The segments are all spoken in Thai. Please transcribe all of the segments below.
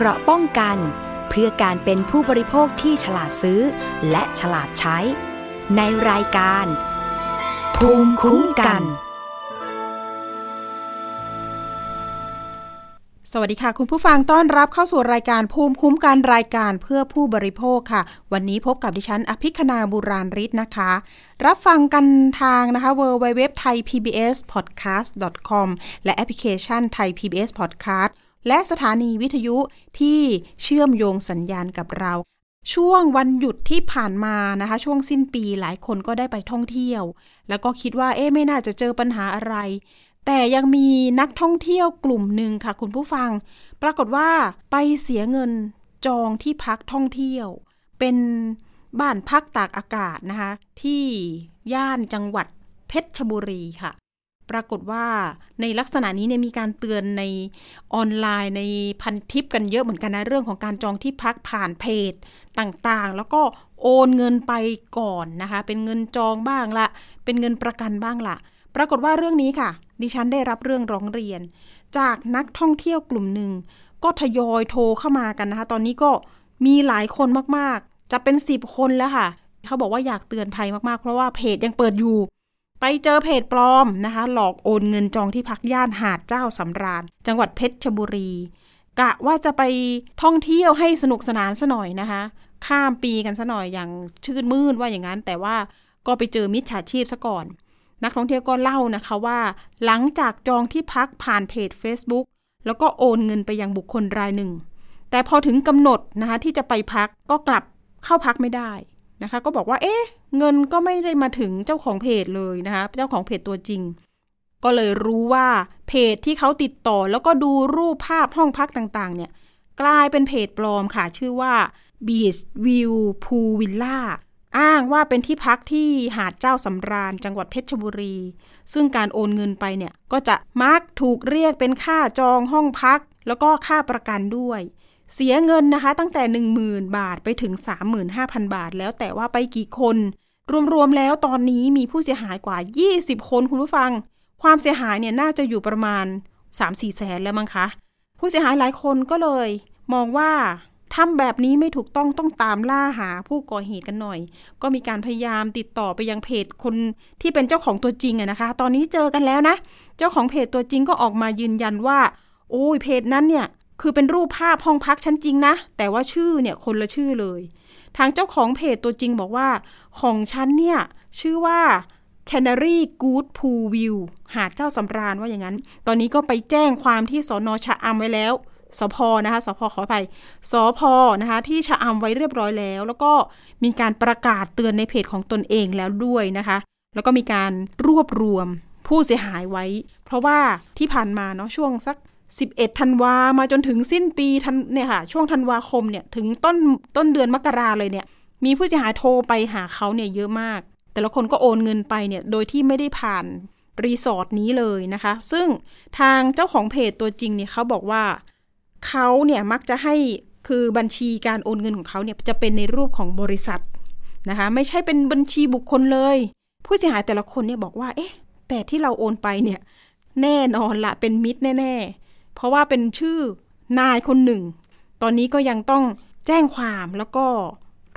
เกราะป้องกัน เพื่อการเป็นผู้บริโภคที่ฉลาดซื้อ และฉลาดใช้ ในรายการ ภูมิคุ้มกัน สวัสดีค่ะ คุณผู้ฟังต้อนรับเข้าสู่รายการภูมิคุ้มกันรายการเพื่อผู้บริโภคค่ะ วันนี้พบกับดิฉันอภิคณาบุราริศนะคะ รับฟังกันทางนะคะ w w w t h a i PBS podcast com และแอปพลิเคชันไทย PBS podcast และสถานีวิทยุที่เชื่อมโยงสัญญาณกับเรา ช่วงวันหยุดที่ผ่านมานะคะ ช่วงสิ้นปีหลายคนก็ได้ไปท่องเที่ยว แล้วก็คิดว่าเอ๊ะไม่น่าจะเจอปัญหาอะไร แต่ยังมีนักท่องเที่ยวกลุ่มหนึ่งค่ะ คุณผู้ฟัง ปรากฏว่าไปเสียเงินจองที่พักท่องเที่ยว เป็นบ้านพักตากอากาศนะคะ ที่ย่านจังหวัดเพชรบุรีค่ะ ปรากฏว่าในลักษณะนี้เนี่ยมีการเตือนในออนไลน์ในพันทิปกันเยอะเหมือนกันนะ เรื่องของการจองที่พักผ่านเพจต่างๆ แล้วก็โอนเงินไปก่อนนะคะ เป็นเงินจองบ้างละ เป็นเงินประกันบ้างละปรากฏว่าเรื่องนี้ค่ะ ดิฉันได้รับเรื่องร้องเรียน จากนักท่องเที่ยวกลุ่มหนึ่ง ก็ทยอยโทรเข้ามากันนะคะ ตอนนี้ก็มีหลายคนมากๆ จะเป็นสิบคนแล้วค่ะ เขาบอกว่าอยากเตือนภัยมากๆ เพราะว่าเพจยังเปิดอยู่ ไปเจอเพจปลอมนะคะ หลอกโอนเงินจองที่พักย่านหาดเจ้าสำราญ จังหวัดเพชรบุรี กะว่าจะไปท่องเที่ยวให้สนุกสนานซะหน่อยนะคะ ข้ามปีกันซะหน่อยอย่างชื่นมื่นว่าอย่างนั้น แต่ว่าก็ไปเจอมิจฉาชีพซะก่อน นักท่องเที่ยวก็เล่านะคะว่า หลังจากจองที่พักผ่านเพจ Facebook แล้วก็โอนเงินไปยังบุคคลรายหนึ่ง แต่พอถึงกำหนดนะคะที่จะไปพักก็กลับเข้าพักไม่ได้ นะคะ ก็บอกว่าเอ๊ะเงินก็ไม่ได้มาถึงเจ้าของเพจเลยนะคะเจ้าของเพจตัวจริง ก็เลยรู้ว่าเพจที่เขาติดต่อแล้วก็ดูรูปภาพห้องพักต่างๆ เนี่ยกลายเป็นเพจปลอมค่ะ ชื่อว่า Beach View Pool Villa อ้างว่าเป็นที่พักที่หาดเจ้าสำราญจังหวัดเพชรบุรี ซึ่งการโอนเงินไปเนี่ยก็จะมักถูกเรียกเป็นค่าจองห้องพัก แล้วก็ค่าประกันด้วย เสียเงินนะคะ ตั้งแต่ 10,000 บาทไปถึง 35,000 บาท แล้วแต่ว่าไปกี่คน รวมๆแล้วตอนนี้มีผู้เสียหายกว่า 20 คนคุณผู้ฟัง ความเสียหายเนี่ยน่าจะอยู่ประมาณ 3-4แสนแล้วมั้งคะ ผู้เสียหายหลายคนก็เลย มองว่าทำแบบนี้ไม่ถูกต้องต้องตามล่าหาผู้ก่อเหตุกันหน่อย ก็มีการพยายามติดต่อไปยังเพจคนที่เป็นเจ้าของตัวจริงอะนะคะ ตอนนี้เจอกันแล้วนะ เจ้าของเพจตัวจริงก็ออกมายืนยันว่า โอ้ยเพจนั้นเนี่ย คือเป็นรูปภาพห้องพักชั้นจริงนะ แต่ว่าชื่อเนี่ยคนละชื่อเลย ทางเจ้าของเพจตัวจริงบอกว่า ของฉันเนี่ย ชื่อว่า Canary Good Pool View หาดเจ้าสำราญว่าอย่างนั้น ตอนนี้ก็ไปแจ้งความที่สอนอชะอำไว้แล้วสพนะคะสพขออภัยสพนะคะที่ชะอำไว้เรียบร้อยแล้ว แล้วก็มีการประกาศเตือนในเพจของตนเองแล้วด้วยนะคะ แล้วก็มีการรวบรวมผู้เสียหายไว้ เพราะว่าที่ผ่านมาเนาะช่วงสัก 11ธันวามาจนถึงสิ้นปีทันเนี่ยค่ะ ช่วงธันวาคมเนี่ยถึงต้นต้นเดือนมกราเลยเนี่ย มีผู้เสียหายโทรไปหาเขาเนี่ยเยอะมาก แต่ละคนก็โอนเงินไปเนี่ยโดยที่ไม่ได้ผ่านรีสอร์ทนี้เลยนะคะ ซึ่งทางเจ้าของเพจตัวจริงเนี่ยเขาบอกว่าเขาเนี่ยมักจะให้คือบัญชีการโอนเงินของเขาเนี่ยจะเป็นในรูปของบริษัทนะคะ ไม่ใช่เป็นบัญชีบุคคลเลย ผู้เสียหายแต่ละคนเนี่ยบอกว่า เอ๊ะ แต่ที่เราโอนไปเนี่ย แน่นอนละเป็นมิตรแน่ ๆ เพราะว่าเป็นชื่อนายคนหนึ่ง ตอนนี้ก็ยังต้องแจ้งความแล้วก็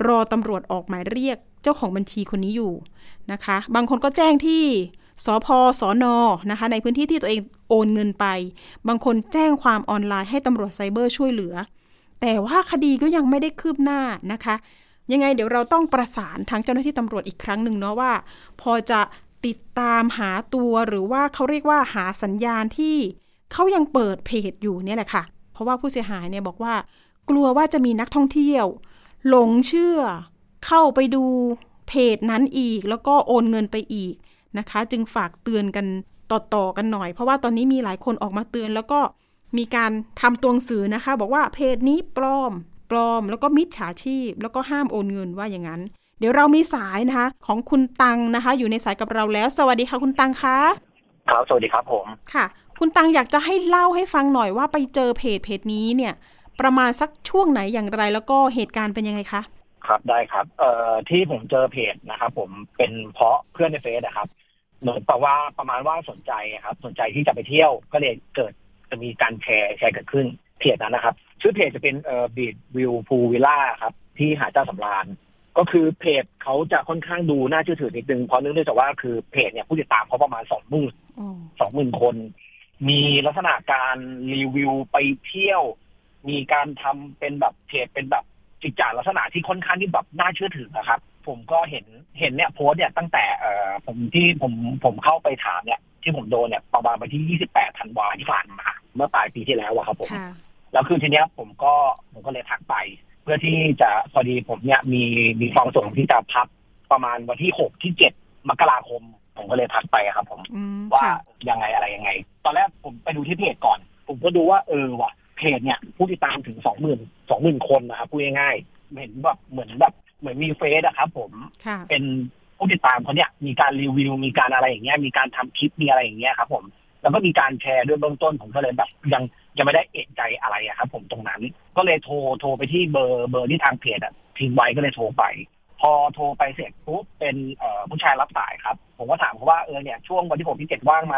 รอตำรวจออกหมายเรียกเจ้าของบัญชีคนนี้อยู่นะคะ บางคนก็แจ้งที่สพสอนอนะคะ ในพื้นที่ที่ตัวเองโอนเงินไป บางคนแจ้งความออนไลน์ให้ตำรวจไซเบอร์ช่วยเหลือ แต่ว่าคดีก็ยังไม่ได้คืบหน้านะคะ ยังไงเดี๋ยวเราต้องประสานทางเจ้าหน้าที่ตำรวจอีกครั้งหนึ่งเนาะว่า พอจะติดตามหาตัวหรือว่าเขาเรียกว่าหาสัญญาณที่ เขายังเปิดเพจอยู่เนี่ยแหละค่ะ เพราะว่าผู้เสียหายเนี่ยบอกว่า กลัวว่าจะมีนักท่องเที่ยว หลงเชื่อเข้าไปดูเพจนั้นอีก แล้วก็โอนเงินไปอีกนะคะ จึงฝากเตือนกันต่อๆกันหน่อย เพราะว่าตอนนี้มีหลายคนออกมาเตือน แล้วก็มีการทำตัวหนังสือนะคะ บอกว่าเพจนี้ปลอมปลอม แล้วก็มิจฉาชีพ แล้วก็ห้ามโอนเงินว่าอย่างนั้น เดี๋ยวเรามีสายนะคะ ของคุณตังนะคะ อยู่ในสายกับเราแล้ว สวัสดีค่ะคุณตังคะครับสวัสดีครับผมค่ะ คุณตังอยากจะให้เล่าให้ฟังหน่อยว่าไปเจอเพจเพจนี้เนี่ย ประมาณสักช่วงไหนอย่างไรแล้วก็เหตุการณ์เป็นยังไงคะครับได้ครับ เอ่อที่ผมเจอเพจนะครับผมเป็นเพราะเพื่อนในเฟซนะครับเหมือนกับว่าประมาณว่าสนใจครับ สนใจที่จะไปเที่ยวก็เลยเกิดจะมีการแชร์แชร์เกิดขึ้นเพจนั้นนะครับ ชื่อเพจจะเป็นเอ่อบีดวิวพูวิล่าครับที่หาดเจ้าสำราญก็คือเพจเขาจะค่อนข้างดูน่าเชื่อถือนิดนึงเพราะเนื่องจากว่าคือเพจเนี่ยผู้ติดตามเขาประมาณสองหมื่นอ๋อสองหมื่นคน มีลักษณะการรีวิวไปเที่ยว มีการทำเป็นแบบเพจเป็นแบบจิตจาลักษณะที่ค่อนข้างที่แบบน่าเชื่อถือนะครับ ผมก็เห็นเห็นเนี่ยโพสต์เนี่ยตั้งแต่เอ่อผมที่ผมผมเข้าไปถามเนี่ย ที่ผมโดนเนี่ยประมาณวันที่ 28 ธันวาที่ผ่านมาเมื่อปลายปีที่แล้วอะครับผมค่ะแล้วคือทีเนี้ยผมก็ผมก็เลยทักไป เพื่อที่จะพอดีผมเนี่ยมีมีความประสงค์ที่จะพักประมาณวันที่หกที่เจ็ดมกราคม ผมก็เลยทักไปครับ ผมอืมว่าค่ะยังไงอะไรยังไง ตอนแรกผมไปดูที่เพจก่อน ผมก็ดูว่าเออว่ะเพจเนี่ยผู้ติดตามถึงสองหมื่นสองหมื่นคนนะครับพูดง่ายๆเห็นแบบเหมือนแบบเหมือนมีเฟซอะครับ ผมค่ะเป็นผู้ติดตามเขาเนี่ยมีการรีวิวมีการอะไรอย่างเงี้ยมีการทำคลิปมีอะไรอย่างเงี้ยครับ ผมแล้วก็มีการแชร์ด้วยเบื้องต้นผมก็เลยแบบยังยังไม่ได้เอะใจอะไรอะครับ ผมตรงนั้น ก็เลยโทรโทรไปที่เบอร์เบอร์ที่ทางเพจอะทิ้งไว้ก็เลยโทรไป พอโทรไปเสร็จปุ๊บเป็นเอ่อผู้ชายรับสายครับ ผมก็ถามเขาว่าเออเนี่ยช่วงวันที่ผมที่เจ็ดว่างไหม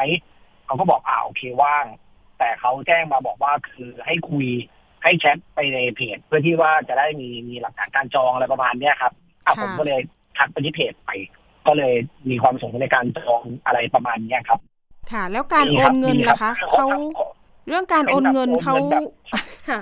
เขาก็บอกอ่าโอเคว่าง แต่เขาแจ้งมาบอกว่าคือให้คุยให้แชทไปในเพจ เพื่อที่ว่าจะได้มีมีหลักฐานการจองอะไรประมาณเนี้ยครับอะค่ะผมก็เลยทักไปที่เพจไป ก็เลยมีความประสงค์ในการจองอะไรประมาณเนี้ยครับ ค่ะ แล้วการมีโอรับนเงินมีล่ะคะรับเขาขอเรื่องการโอนเงินเป็นแบบเขาโอนเงินแบบค่ะ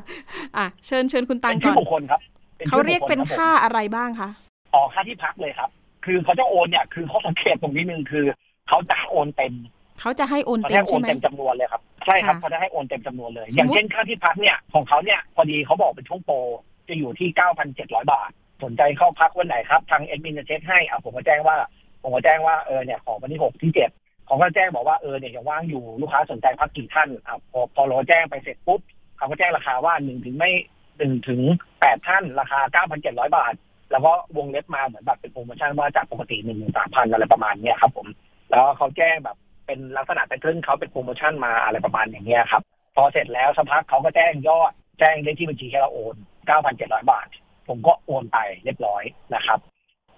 อะเชิญเชิญคุณตังเป็นก่ชื่ออนบุคคลครับเขาเรียกเป็นชื่อบุคลค่ารับผมอะไรบ้างคะอ๋อค่าที่พักเลยครับ คือเขาจะโอนเนี่ยคือเขาสังเกตตรงนี้นึงคือเขาจะโอนเต็มเขาจะให้โอนเขาเต็จะมให้โอใช่นไหมเต็มจำนวนเลยครับใช่ครับค่ะเขาจะให้โอนเต็มจำนวนเลยสมมุติอย่างเช่นค่าที่พักเนี่ยของเขาเนี่ยพอดีเขาบอกเป็นช่วงโปรจะอยู่ที่9,700บาท สนใจเข้าพักวันไหนครับทางเอ็ดมินจะเช็คให้อะผมก็แจ้งว่า ผมก็แจ้งว่าเออเนี่ยของวันที่หกที่เจ็ดเขาก็แจ้งบอกว่าเออเนี่ยยังว่างอยู่ลูกค้าสนใจพักกี่ท่านอะพอพอเราแจ้งไปเสร็จปุ๊บเขาก็แจ้งราคาว่าหนึ่งถึงไม่หนึ่งถึงแปดท่านราคา9,700บาท แล้วก็วงเล็บมาเหมือนแบบเป็นโปรโมชั่นว่าจากปกติหนึ่งถึงสามพันอะไรประมาณเนี้ยครับผม แล้วเขาแจ้งแบบเป็นลักษณะเป็นเรื่องเขาเป็นโปรโมชั่นมาอะไรประมาณอย่างเงี้ยครับ พอเสร็จแล้วสักพักเขาก็แจ้งยอดแจ้งเลขที่บัญชีให้เราโอน9,700บาท ผมก็โอนไปเรียบร้อยนะครับ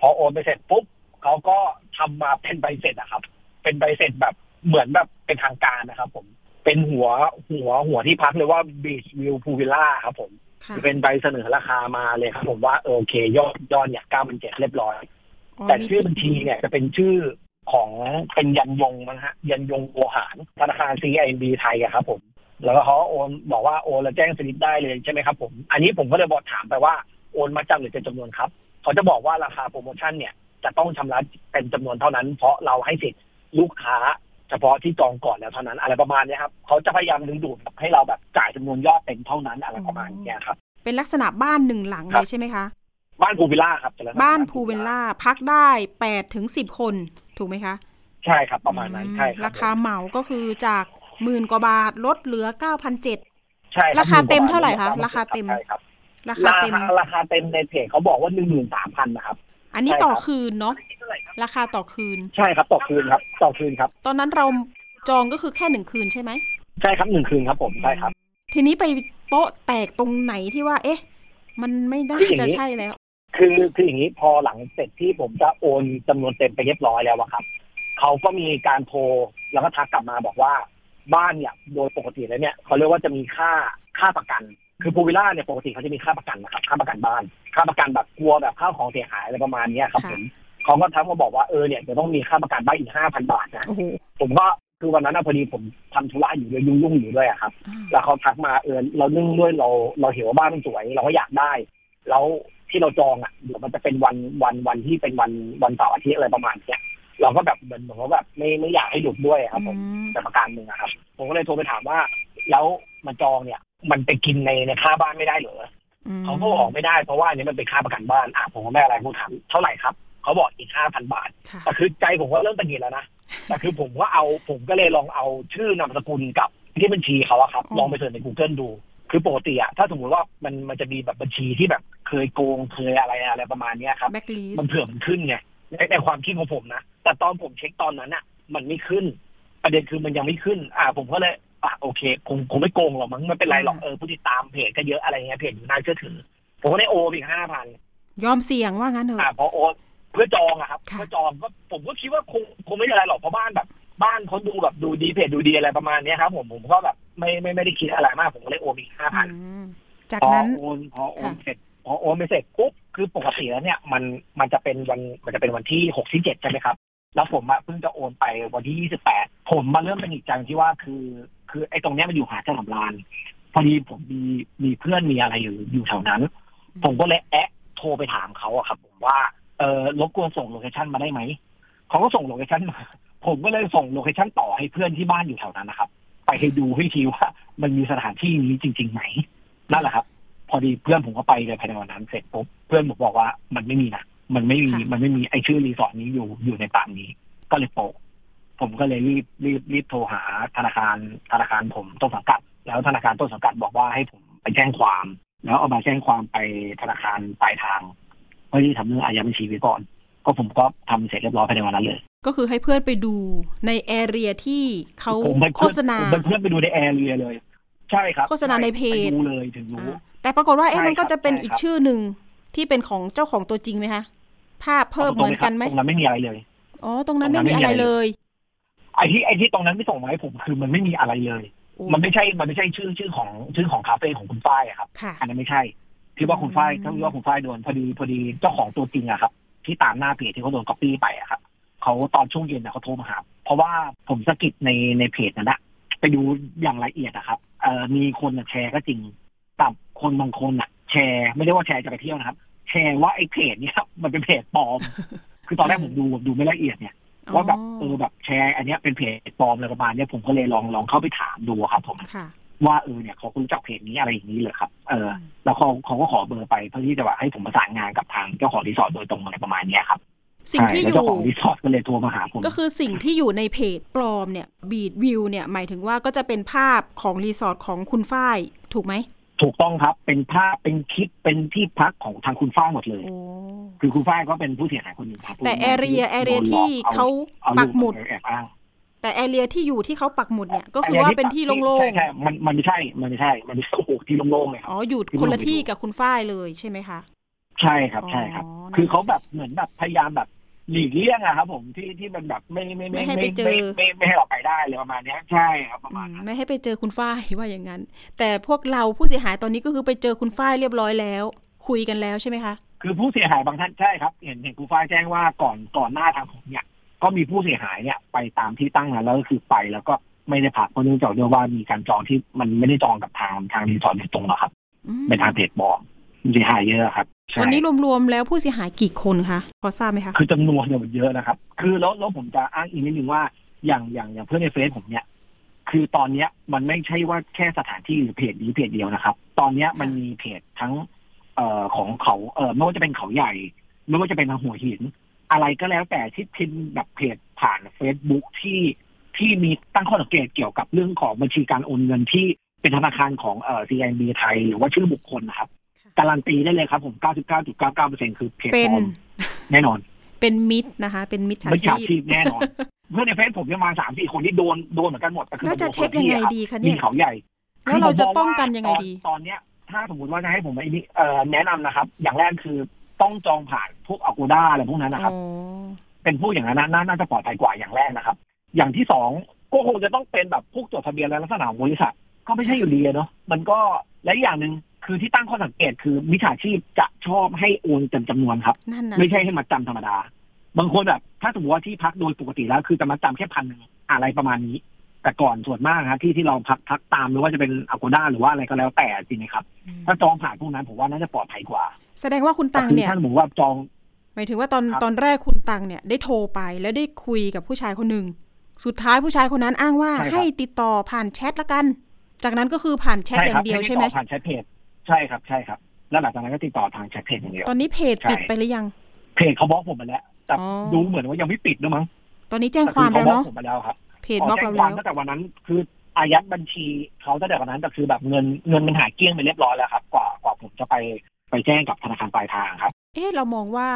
พอโอนไปเสร็จปุ๊บเขาก็ทำมาเป็นใบเสร็จนะครับ เป็นใบเสร็จแบบเหมือนแบบเป็นทางการนะครับ ผมเป็นหัวหัวหัวที่พักเลยว่า Beach View Pool Villa ครับผม ค่ะเป็นใบเสนอราคามาเลยครับผมว่าเออโอเค ยอดยอดเนี่ย9,700เรียบร้อยอ๋อแต่มีชื่อบัญชีเนี่ยจะเป็นชื่อของเป็นยันยงมั้งฮะ ยันยงโอหารธนาคาร CIMB ไทยอะครับผมแล้วก็เขาโอนบอกว่าโอนแล้วแจ้งสลิปได้เลยใช่ไหมครับผม อันนี้ผมก็เลยบอกถามไปว่าโอนมาจำหรือเป็นจำนวนครับ เขาจะบอกว่าราคาโปรโมชั่นเนี่ย จะต้องชำระเป็นจำนวนเท่านั้น เพราะเราให้สิทธิ์ลูกค้าเฉพาะที่จองก่อนแล้วเท่านั้นอะไรประมาณเนี้ยครับเขาจะพยายามดึงดูดให้เราแบบจ่ายจำนวนยอดเต็มเท่านั้นอะไรประมาณเนี้ยครับ เป็นลักษณะบ้านหนึ่งหลังครัเลบยใช่ไหมคะบ้านพูวิลล่าครับจะเรียกว่บ้านพูเวลล่าพักได้แปดถึงสิบคนถูกไหมคะใช่ครับประมาณนั้นอืใช่ครับราคาเหมาก็คือจากหมื่นกว่าบาทลดเหลือเก้าพันเจ็ดใช่บราคาเต็มเท่าไหร่คะบราคาเต็มใช่ครับราคาราเต็มคาราคาเต็มในเพจเขาบอกว่าหนึ่งหมื่นสามพันนะครับ อันนี้ใช่ต่อครับคืนเนาะราคาต่อคืน ใช่ครับ ต่อคืนครับ ต่อคืนครับ ตอนนั้นเราจองก็คือแค่หนึ่งคืนใช่ไหมใช่ครับหนึ่งคืนครับ ผมใช่ครับ ทีนี้ไปโป๊ะแตกตรงไหนที่ว่า เอ๊ะ มันไม่ได้คืออย่างจะนี้ใช่แล้ว คือคืออย่างนี้พอหลังเสร็จที่ผมจะโอนจำนวนเต็มไปเรียบร้อยแล้วอะครับเขาก็มีการโทรแล้วก็ทักกลับมาบอกว่าบ้านเนี่ย โดยปกติแล้วเนี่ยเขาเรียกว่าจะมีค่าค่าประกัน คือพูวิลล่าเนี่ยปกติเขาจะมีค่าประกันนะครับ ค่าประกันบ้าน ค่าประกันแบบกลัวแบบข้าวของเสียหายอะไรประมาณเนี้ยครับค่ะผมเขาก็ทักมาบอกว่าเออเนี่ยจะต้องมีค่าประกันบ้านอีกห้าพันบาทนะโอ้โหผมก็คือวันนั้นนะพอดีผมทำธุระอยู่ด้วยยุ่งๆอยู่ด้วยอะครับอ่าแล้วเขาทักมาเออเรานึ่งด้วยเราเราเห็นว่าบ้านมันสวย เราก็อยากได้ แล้วที่เราจองอะเดี๋ยวมันจะเป็นวันวันวันที่เป็นวันวันเสาร์อาทิตย์อะไรประมาณเนี้ยเราก็แบบเหมือนเหมือนว่าแบบไม่ไม่อยากให้หยุดด้วยครับผมอืมแต่ประการหนึ่งอะครับ ผมก็เลยโทรไปถามว่า แล้ว มาจองเนี่ย มันไปกินในในค่าบ้านไม่ได้เหรออืมเขาก็บอกไม่ได้เพราะว่าอันนี้มันเป็นค่าประกันบ้านอะผมก็ไม่อะไรผมถามเท่าไหร่ครับเขาบอกอีกห้าพันบาทค่ะแต่คือใจผมก็เริ่มตังหงิดแล้วนะแต่คือผมก็เอาผมก็เลยลองเอาชื่อนามสกุลกับที่บัญชีเขาอะครับอ๋อลองไปเสิร์ชใน Google ดูคือปกติอะถ้าสมมติว่ามันมันจะมีแบบบัญชีที่แบบเคยโกงเคยอะไรอะไรประมาณเนี้ยครับแบ็กลีสมันเผื่อมันขึ้นไงในในความคิดของผมนะ แต่ตอนผมเช็คตอนนั้นอะมันไม่ขึ้น ประเด็นคือมันยังไม่ขึ้น อ่า ผมก็เลย อะโอเค คงคงไม่โกงหรอกมั้งไม่เป็นไรหรอกเออผู้ติดตามเพจก็เยอะอะไรเงี้ยเพจอยู่น่าเชื่อถือ ผมก็ได้โออีกห้าพันยอมเสี่ยงว่างั้นเถอ่าอะพอโอนเพื่อจองอะครับค่ะเพื่อจองก็ผมก็คิดว่าคงคงไม่มีอะไรหรอกเพราะบ้านแบบ บ้านเขาดูแบบดูดีเพจดูดีอะไรประมาณเนี้ยครับ ผมผมก็แบบไม่ไม่ไม่ได้คิดอะไรมาก ผมก็เลยโอนอีกห้าพันอืมจากพอนั้นโอนพอโอนค่ะเสร็จพอโอนไปเสร็จปุ๊บคือปกติแล้วเนี่ย มันมันจะเป็นวันมันจะเป็นวันที่หกที่เจ็ดใช่ไหมครับ แล้วผมอะเพิ่งจะโอนไปวันที่ยี่สิบแปดผมมาเริ่มเป็นอีกจังที่ว่าคือ คือไอ้ตรงเนี้ยมันอยู่หาดเจ้าสำราญพอดีผมมีมีเพื่อนมีอะไรอยู่อยู่แถวนั้น ผมก็เลยแอะโทรไปถามเขาอะครับ ผมว่าเออรบกวนส่ง location มาได้ไหมเขาก็ส่ง location มาผมก็เลยส่ง location ต่อให้เพื่อนที่บ้านอยู่แถวนั้นนะครับ ไปให้ดูให้ทีว่า มันมีสถานที่นี้จริง ๆ ไหมนั่นแหละครับ พอดีเพื่อนผมก็ไปเลยภายในวันนั้นเสร็จปุ๊บเพื่อนผมบอกว่ามันไม่มีนะมันไม่มีค่ะมันไม่มีไอชื่อรีสอร์ทนี้อยู่อยู่ในป่านี้ ก็เลยโปะ ผมก็เลยรีบรีบรีบโทรหาธนาคารธนาคารผมต้นสังกัด แล้วธนาคารต้นสังกัดบอกว่าให้ผมไปแจ้งความ แล้วเอามาแจ้งความไปธนาคารปลายทางเพื่อที่ทำเรื่องอายัดบัญชีไว้ก่อน ก็ผมก็ทำเสร็จเรียบร้อยภายในวันนั้นเลย ก็คือให้เพื่อนไปดูในแอเรียที่เขาผมเป็นโฆเพื่อนษณาผมเป็นเพื่อนไปดูในแอร์เรียเลย ใช่ครับโฆษณาในเพจไปดูเลยถึงรู้อ่าแต่ปรากฏว่าเอ๊ะใช่มันก็ครับจะเป็นใช่อีกครับชื่อหนึ่งที่เป็นของเจ้าของตัวจริงไหมคะภาพเพิ่มเหมือนกันไหมตรงนั้นไม่มีอะไรเลย อ๋อ ตรงนั้นตรไม่งนั้นมีไม่มีอะไรอะไรเลเลยย ไอ้ที่ไอ้ที่ตรงนั้นไม่ส่งมาให้ผมคือมันไม่มีอะไรเลยโอ้มันไม่ใช่ มันไม่ใช่ชื่อชื่อของชื่อของคาเฟ่ของคุณฝ้ายอะครับค่ะอันนั้นไม่ใช่ที่ว่าคุณฝ้ายอืมที่ว่าคุณฝ้ายโดนพอดีพอดีเจ้าของตัวจริงอะครับ ที่ตามหน้าเพจที่เขาโดนก๊อปปี้ไปอะครับเขาตอนช่วงเย็นน่ะเขาโทรมาหาเพราะว่าผมสะกิดในในเพจนั้นนะไปดูอย่างละเอียดอะครับเอ่อมีคนน่ะแชร์ก็จริงแต่คนบางคนอะแชร์ไม่ได้ว่าแชร์จะไปเที่ยวนะครับ แชร์ว่าไอ้เพจเนี้ยมันเป็นเพจปลอม คือตอนแรกผมดูดูไม่ละเอียดเนี่ย ว่าแบบเออแบบแชร์อันเนี้ยเป็นเพจปลอมอะไรประมาณเนี้ยผมก็เลยลองลองเข้าไปถามดูครับผมค่ะว่าเออเนี่ยเขารู้จักเพจนี้อะไรอย่างนี้เลยครับ เออ แล้วเขาเขาก็ขอเบอร์ไปเพื่อที่จะว่าให้ผมประสานงานกับทางเจ้าของรีสอร์ทโดยตรงอะไรประมาณเนี้ยครับสิ่งที่ใช่อแล้วยู่เจ้าของรีสอร์ทก็เลยโทรมาหาผมก็คือสิ่งที่อยู่ในเพจปลอมเนี่ยบีดวิวเนี่ยหมายถึงว่าก็จะเป็นภาพของรีสอร์ทของคุณฝ้ายถูกไหม ถูกต้องครับเป็นภาพเป็นคลิปเป็นที่พักของทางคุณฝ้ายหมดเลยโอ้คือคุณฝ้ายก็เป็นผู้เสียหายคนหนึ่งครับแต่แอเรียแอเรียที่เขาเอาปัรูกปหมุดไปแอบอ้างแต่แอเรียที่อยู่ที่เขาปักหมุดเนี่ยก็คือว่าเป็นที่โล่งใช่ใช่มันมันไม่ใช่ มันไม่ใช่ มันไม่ใช่โอ้โหที่โล่งๆเลยคๆรับอ๋ออยู่ที่คนละลงไปที่ดูกับคุณฝ้ายเลยใช่ไหมคะ ใช่ครับใช่ครับอ๋อคือเขาแบบเหมือนแบบพยายามแบบ หลีกเลี่ยงอะครับ ผมที่ที่มันแบบไม่ไม่ไม่ให้ไปเจอไม่ไม่ไม่ให้เราไปได้เลยประมาณเนี้ยใช่ครับประอืมาณมนั้นไม่ให้ไปเจอคุณฝ้ายว่าอย่างนั้น แต่พวกเราผู้เสียหายตอนนี้ก็คือไปเจอคุณฝ้ายเรียบร้อยแล้ว คุยกันแล้วใช่ไหมคะคือผู้เสียหายบางท่านใช่ครับเห็นเห็นครูฝ้ายแจ้งว่าก่อนก่อนหน้าทางผมเนี่ย ก็มีผู้เสียหายเนี่ย ไปตามที่ตั้งนั้นแล้วก็คือไปแล้วก็ไม่ได้พักเพราะเนื่องจากด้วยว่ามีการจองที่มันไม่ได้จองกับทางทางรีสอร์ทโดยตรงหรอกครับอืมเป็นทางเพจบอมเสียหายเยอะครับใช่ ตอนนี้รวมๆแล้วผู้เสียหายกี่คนคะพอทราบไหมคะ คือจำนวนเนี่ยมันเยอะนะครับ คือแล้วแล้วผมจะอ้างอีกนิดนึงว่าอย่างอย่างอย่างเพื่อนในเฟซผมเนี่ยคือตอนเนี้ยมันไม่ใช่ว่าแค่สถานที่หรือเพจนี้เพจเดียวนะครับ ตอนเนี้ยมันมีเพจทั้ง เอ่อของเขาเอ่อไม่ว่าจะเป็นเขาใหญ่ ไม่ว่าจะเป็นทางหัวหิน อะไรก็แล้วแต่ที่พิมพ์แบบเพจผ่านเฟซบุ๊กที่ที่มีตั้งข้อสังเกตเกี่ยวกับเรื่องของบัญชีการโอนเงินที่เป็นธนาคารของเอ่อ CIB ไทย หรือว่าชื่อบุคคลนะครับ การันตีได้เลยครับ ผม99.99%คือเพจเป็ปนลอมแน่นอน เป็นมิตรนะคะ เป็นมิตรชาไม่ฉาชีพชีพแน่นอนเพื่อนในเฟซผมยังมาสามสี่คนที่โดนโดนเหมือนกันหมดแต่คือน่าจะโดนเช็คนที่ยังไงอะรับดีคะมีเนี่ยเขาใหญ่แล้วเราจะคือผมมป้องกันยังไงว่าดีตอนตอนเนี้ย ถ้าสมมติว่าจะให้ผมไอ้นี่เอ่อแนะนำนะครับ อย่างแรกคือต้องจองผ่านพวกอ g กูด้าอะไรพวกนั้นนะครับอ๋อเป็นพวกอย่างนั้นนะน่าน่าจะปลอดภัยกว่าอย่างแรกนะครับ อย่างที่สองก็คงจะต้องเป็นแบบพวกจดทะเบียนและลักษณะของบริษัท ก็ไม่ใช่อยู่ดีอะเนาะมันก็และอีกอย่างหนึ่ง คือที่ตั้งข้อสังเกตคือมิจฉาชีพจะชอบให้โอนเต็มจำนวนครับ นั่นนะไม่ใช่สิให้มาจำธรรมดา บางคนแบบ ถ้าสมมติว่าที่พักโดยปกติแล้ว คือจะมาจำแค่พันหนึ่งอะไรประมาณนี้ แต่ก่อนส่วนมากครับที่ที่เราพักพักตามไม่ว่าจะเป็นอ g ก d ด้าหรือว่าอะไรก็แล้วแต่จริงไหมครับอืมถ้าจองผ่านพวกนั้นผมว่าน่าจะปลอดภัยกว่า แสดงว่าคุณแต่ตังคือเนี่ยถ้าสมมติว่าจองหมายถึงว่าตอนครับตอนแรกคุณตังเนี่ยได้โทรไปแล้วได้คุยกับผู้ชายคนหนึ่งสุดท้ายผู้ชายคนนั้นอ้างว่าใช่ครับให้ติดต่อผ่านแชทละกัน จากนั้นก็คือผ่านแชทอย่างเดียวให้ใช่ไหมติต่อผ่านแชทเพจ ใช่ครับใช่ครับ แล้วหลังจากนั้นก็ติดต่อทางแชทเพจอย่างเดียวตอนนี้เพจใช่ปิดไปหรือยัง เพจเขาบล็อกผมมาแล้วแต่อ๋อดูเหมือนว่ายังไม่ปิดด้วยมั้งตอนนี้แจ้งความแต่แล้วคือเขาบล็อกเนาะผมมาแล้วครับเพจบล็อกแจ้เรางควาแล้มวตั้งแต่วันนั้นคืออายัดบัญชีเขาตั้งแต่วันนั้นแต่คือแบบเงินเงินมันหายเกลี้ยงไปเรียบร้อยแล้วครับ กว่ากว่าผมจะไปไปแจ้งกับธนาคารปลายทางครับ เอ๊ะเรามองว่า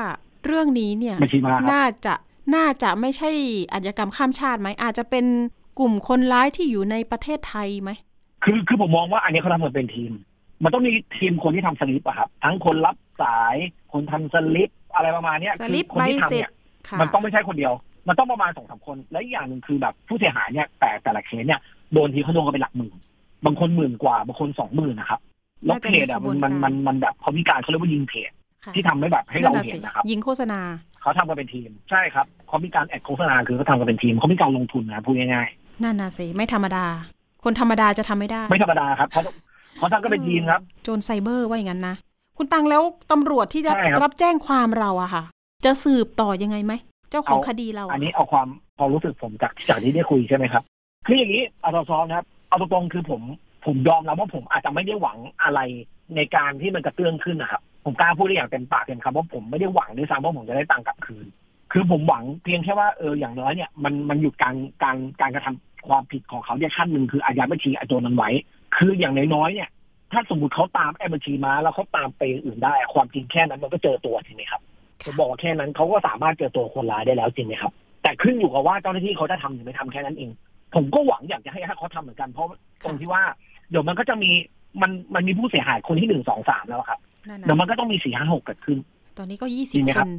เรื่องนี้เนี่ยบัญชีมาครับน่าจะน่าจะไม่ใช่อาชญากรรมข้ามชาติไหมอาจจะเป็นกลุ่มคนร้ายที่อยู่ในประเทศไทยไหมคือคือผมมองว่าอันนี้เขาทำกันเป็นทีม มันต้องมีทีมคนที่ทำสลิปอะครับทั้งคนรับสายคนทำสลิปอะไรประมาณเนี้ยสลิปคือคนใบที่ทำเสร็จเนี่ยค่ะมันต้องไม่ใช่คนเดียว มันต้องประมาณสองสามคน และอีกอย่างหนึ่งคือแบบผู้เสียหายเนี่ยแต่แต่ละเคสเนี่ยโดนทีเขาโดนกันเป็นหลักหมื่นบางคนหมื่นกว่าบางคนสองหมื่นนะครับแล้วเพจอะมันมันมันมันแบบเขามีการเขาเรียกว่ายิงเพจค่ะที่ทำให้แบบให้เรานั่นน่ะเห็สินนะครับ ยิงโฆษณาเขาทำกันเป็นทีมใช่ครับเขามีการแอดโฆษณาคือเขาทำกันเป็นทีมเขามีการลงทุนนะพูดง่ายนั่นน่ะสิไม่ธรรมดา คนธรรมดาจะทำไม่ได้ๆไม่ธรรมดาครับเขา เขาทำกันเป็นทีมครับ โจรไซเบอร์ว่าอย่างนั้นนะ คุณตังแล้วตำรวจที่จะใช่ครับรับแจ้งความเราอะค่ะ จะสืบต่อยังไงไหม เจ้าของเอาคดีเราะอันนี้เอาความความรู้สึกผมจากจากที่ได้คุยใช่ไหมครับ คืออย่างนี้เอาตรงๆนะครับ เอาตรงๆคือผมผมยอมรับว่าผมอาจจะไม่ได้หวังอะไรในการที่มันกระเตื้องขึ้นนะครับ ผมกล้าพูดได้อย่างเต็มปากเต็มคำว่าผมไม่ได้หวังด้วยซ้ำว่าผมจะได้ตังค์กลับคืน คือผมหวังเพียงแค่ว่าเอออย่างน้อยเนี่ยมันมันหยุดการการการกระทำความผิดของเขาเนี่ยขั้นหนึ่งคืออายัดบัญชีอาโจรนั้นไว้ คืออย่างน้อยๆเนี่ย ถ้าสมมติเขาตามไอ้บัญชีมาแล้วเขาตามไปอื่นได้ ความจริงแค่นั้นมันก็เจอตัวจริงไหมครับผมบอกว่าแค่นั้นเขาก็สามารถเจอตัวคนร้ายได้แล้วจริงไหมครับ แต่ขึ้นอยู่กับว่าเจ้าหน้าที่เขาจะทำหรือไม่ทำแค่นั้นเอง ผมก็หวังอยากจะให้เขาทำเหมือนกันเพราะตรงที่ว่าเดี๋ยวมันก็จะมีมันมันมีผู้เสียหายคนที่หนึ่งสองสามแล้วครับนั่นเดี๋ยวมันน่ะก็ต้องมีสี่ห้าหกเกิดขึ้น ตอนนี้ก็ยี่จสิริบงไหมคครับน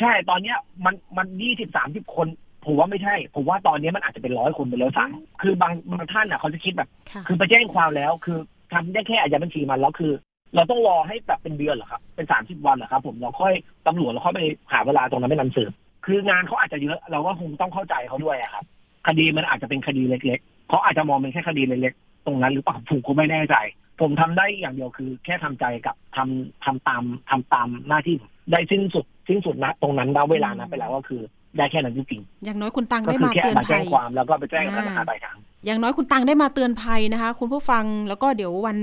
ใช่ตอนเนี้ยมันมันยี่สิบสามสิบคน ผมว่าไม่ใช่ ผมว่าตอนนี้มันอาจจะเป็นร้อยคนไปแล้วซ้ำคือบางบางท่านอะเขาจะคิดแบบค่ะคือไปแจ้งความแล้ว คือทำได้แค่อายัดบัญชีมันแล้วคือ เราต้องรอให้แบบเป็นเดือนเหรอครับ เป็นสามสิบวันเหรอครับ ผมเราค่อยตำรวจเราค่อยไปหาเวลาตรงนั้นไม่นำสืบคืองานเขาอาจจะเยอะเราก็คงต้องเข้าใจเขาด้วยอะครับ คดีมันอาจจะเป็นคดีเล็กๆเขาอาจจะมองเป็นแค่คดีเล็กๆตรงนั้นหรือเปล่าผมก็ไม่แน่ใจ ผมทำได้อย่างเดียวคือ แค่ทำใจกับทำทำตามทำตามหน้าที่ผมได้สิ้นสุดสิ้นสุดนะตรงนั้นณเวลานั้นไปแล้วก็คือ ได้แค่นั้นจริงอย่างน้อยคุณตังๆก็ได้คือมาแค่เตือนมาภัแจ้งยความแล้วก็ไปแจ้งธนาคารอ่าปลายทางอย่างน้อยคุณตังได้มาเตือนภัยนะคะ คุณผู้ฟังแล้วก็เดี๋ยววัน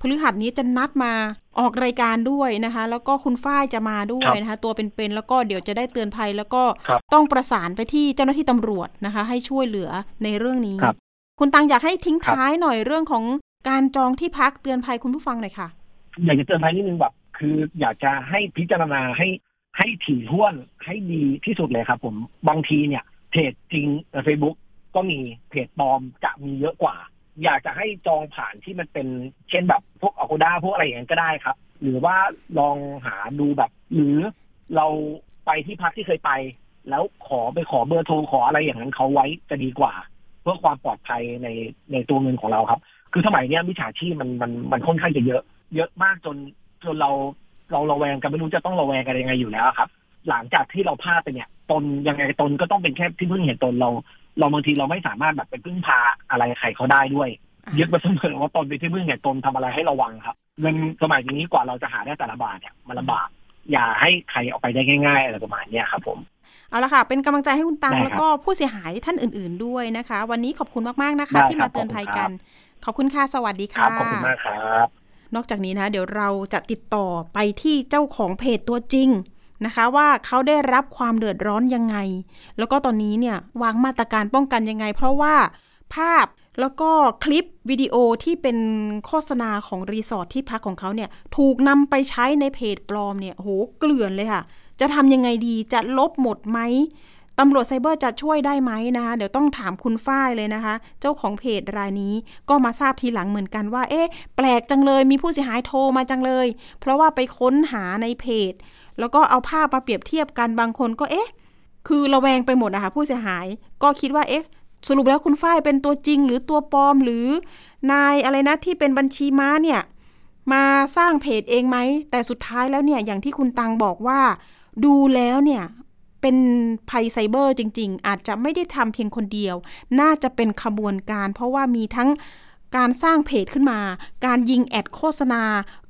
พฤหัสนี้จะนัดมาออกรายการด้วยนะคะ แล้วก็คุณฝ้ายจะมาด้วยนะคะ ตัวเป็นๆแล้วก็เดี๋ยวจะได้เตือนภัยแล้วก็ครับต้องประสานไปที่เจ้าหน้าที่ตำรวจนะคะ ให้ช่วยเหลือในเรื่องนี้ครับคุณตังอยากให้ทิ้งครับท้ายหน่อยเรื่องของการจองที่พักเตือนภัยคุณผู้ฟังหน่อยค่ะ อยากจะเตือนภัยนิดนึงแบบคืออยากจะให้พิจารณาให้ ให้ถี่ถ้วนให้ดีที่สุดเลยครับผมบางทีเนี่ยเพจจริงเฟซบุ๊กก็มีเพจปลอมจะมีเยอะกว่า อยากจะให้จองผ่านที่มันเป็นเช่นแบบพวกอ g กด้าพวกอะไรอย่างนั้นก็ได้ครับ หรือว่าลองหาดูแบบ หรือเราไปที่พักที่เคยไป แล้วขอไปขอเบอร์โทรขออะไรอย่างนั้นเขาไว้จะดีกว่า เพื่อความปลอดภัยในในตัวเงินของเราครับ คือสมัยนี้มิจฉาชีพมันมันมันค่อนข้างจะเยอะ เยอะมากจนจนเรา เราระแวงกันไม่รู้จะต้องระแวงกันยังไงอยู่แล้วครับ หลังจากที่เราพลาดไปเนี่ย ตนยังไงตนก็ต้องเป็นแค่ที่พึ่งเห็นตนเรา เราบางทีเราไม่สามารถแบบไปพึ่งพาอะไรใครเขาได้ด้วยอ่ายึดมาเสมอว่าตนเป็นที่พึ่งเห็นตนทำอะไรให้ระวังครับเงินสมัยนี้กว่าเราจะหาได้แต่ละบาทเนี่ยมันลำบากอย่าให้ใครเอาไปได้ง่าย ๆ อะไรประมาณเนี้ยครับผมเอาละค่ะ เป็นกำลังใจให้คุณตังได้ครับแล้วก็ผู้เสียหายท่านอื่น ๆด้วยนะคะ วันนี้ขอบคุณมากๆนะคะได้ที่ครัมาบเตือนภัยขอบคุณคกัรันบขอบคุณค่ะ สวัสดีคค่ะรับขอบคุณมากครับ นอกจากนี้นะเดี๋ยวเราจะติดต่อไปที่เจ้าของเพจตัวจริงนะคะ ว่าเขาได้รับความเดือดร้อนยังไง แล้วก็ตอนนี้เนี่ยวางมาตรการป้องกันยังไง เพราะว่าภาพแล้วก็คลิปวิดีโอที่เป็นโฆษณาของรีสอร์ทที่พักของเขาเนี่ยถูกนำไปใช้ในเพจปลอมเนี่ยโหเกลื่อนเลยค่ะ จะทำยังไงดีจะลบหมดไหม ตำรวจไซเบอร์จะช่วยได้ไหมนะคะ เดี๋ยวต้องถามคุณฝ้ายเลยนะคะ เจ้าของเพจรายนี้ก็มาทราบทีหลังเหมือนกันว่า เอ๊ะ แปลกจังเลย มีผู้เสียหายโทรมาจังเลย เพราะว่าไปค้นหาในเพจ แล้วก็เอาภาพมาเปรียบเทียบกัน บางคนก็ เอ๊ะ คือระแวงไปหมดนะคะผู้เสียหาย ก็คิดว่า เอ๊ะ สรุปแล้วคุณฝ้ายเป็นตัวจริง หรือตัวปลอม หรือนายอะไรนะที่เป็นบัญชีม้าเนี่ย มาสร้างเพจเองไหม แต่สุดท้ายแล้วเนี่ย อย่างที่คุณตังบอกว่า ดูแล้วเนี่ย เป็นภัยไซเบอร์จริง ๆ อาจจะไม่ได้ทำเพียงคนเดียว น่าจะเป็นขบวนการ เพราะว่ามีทั้งการสร้างเพจขึ้นมา การยิง ad โฆษณา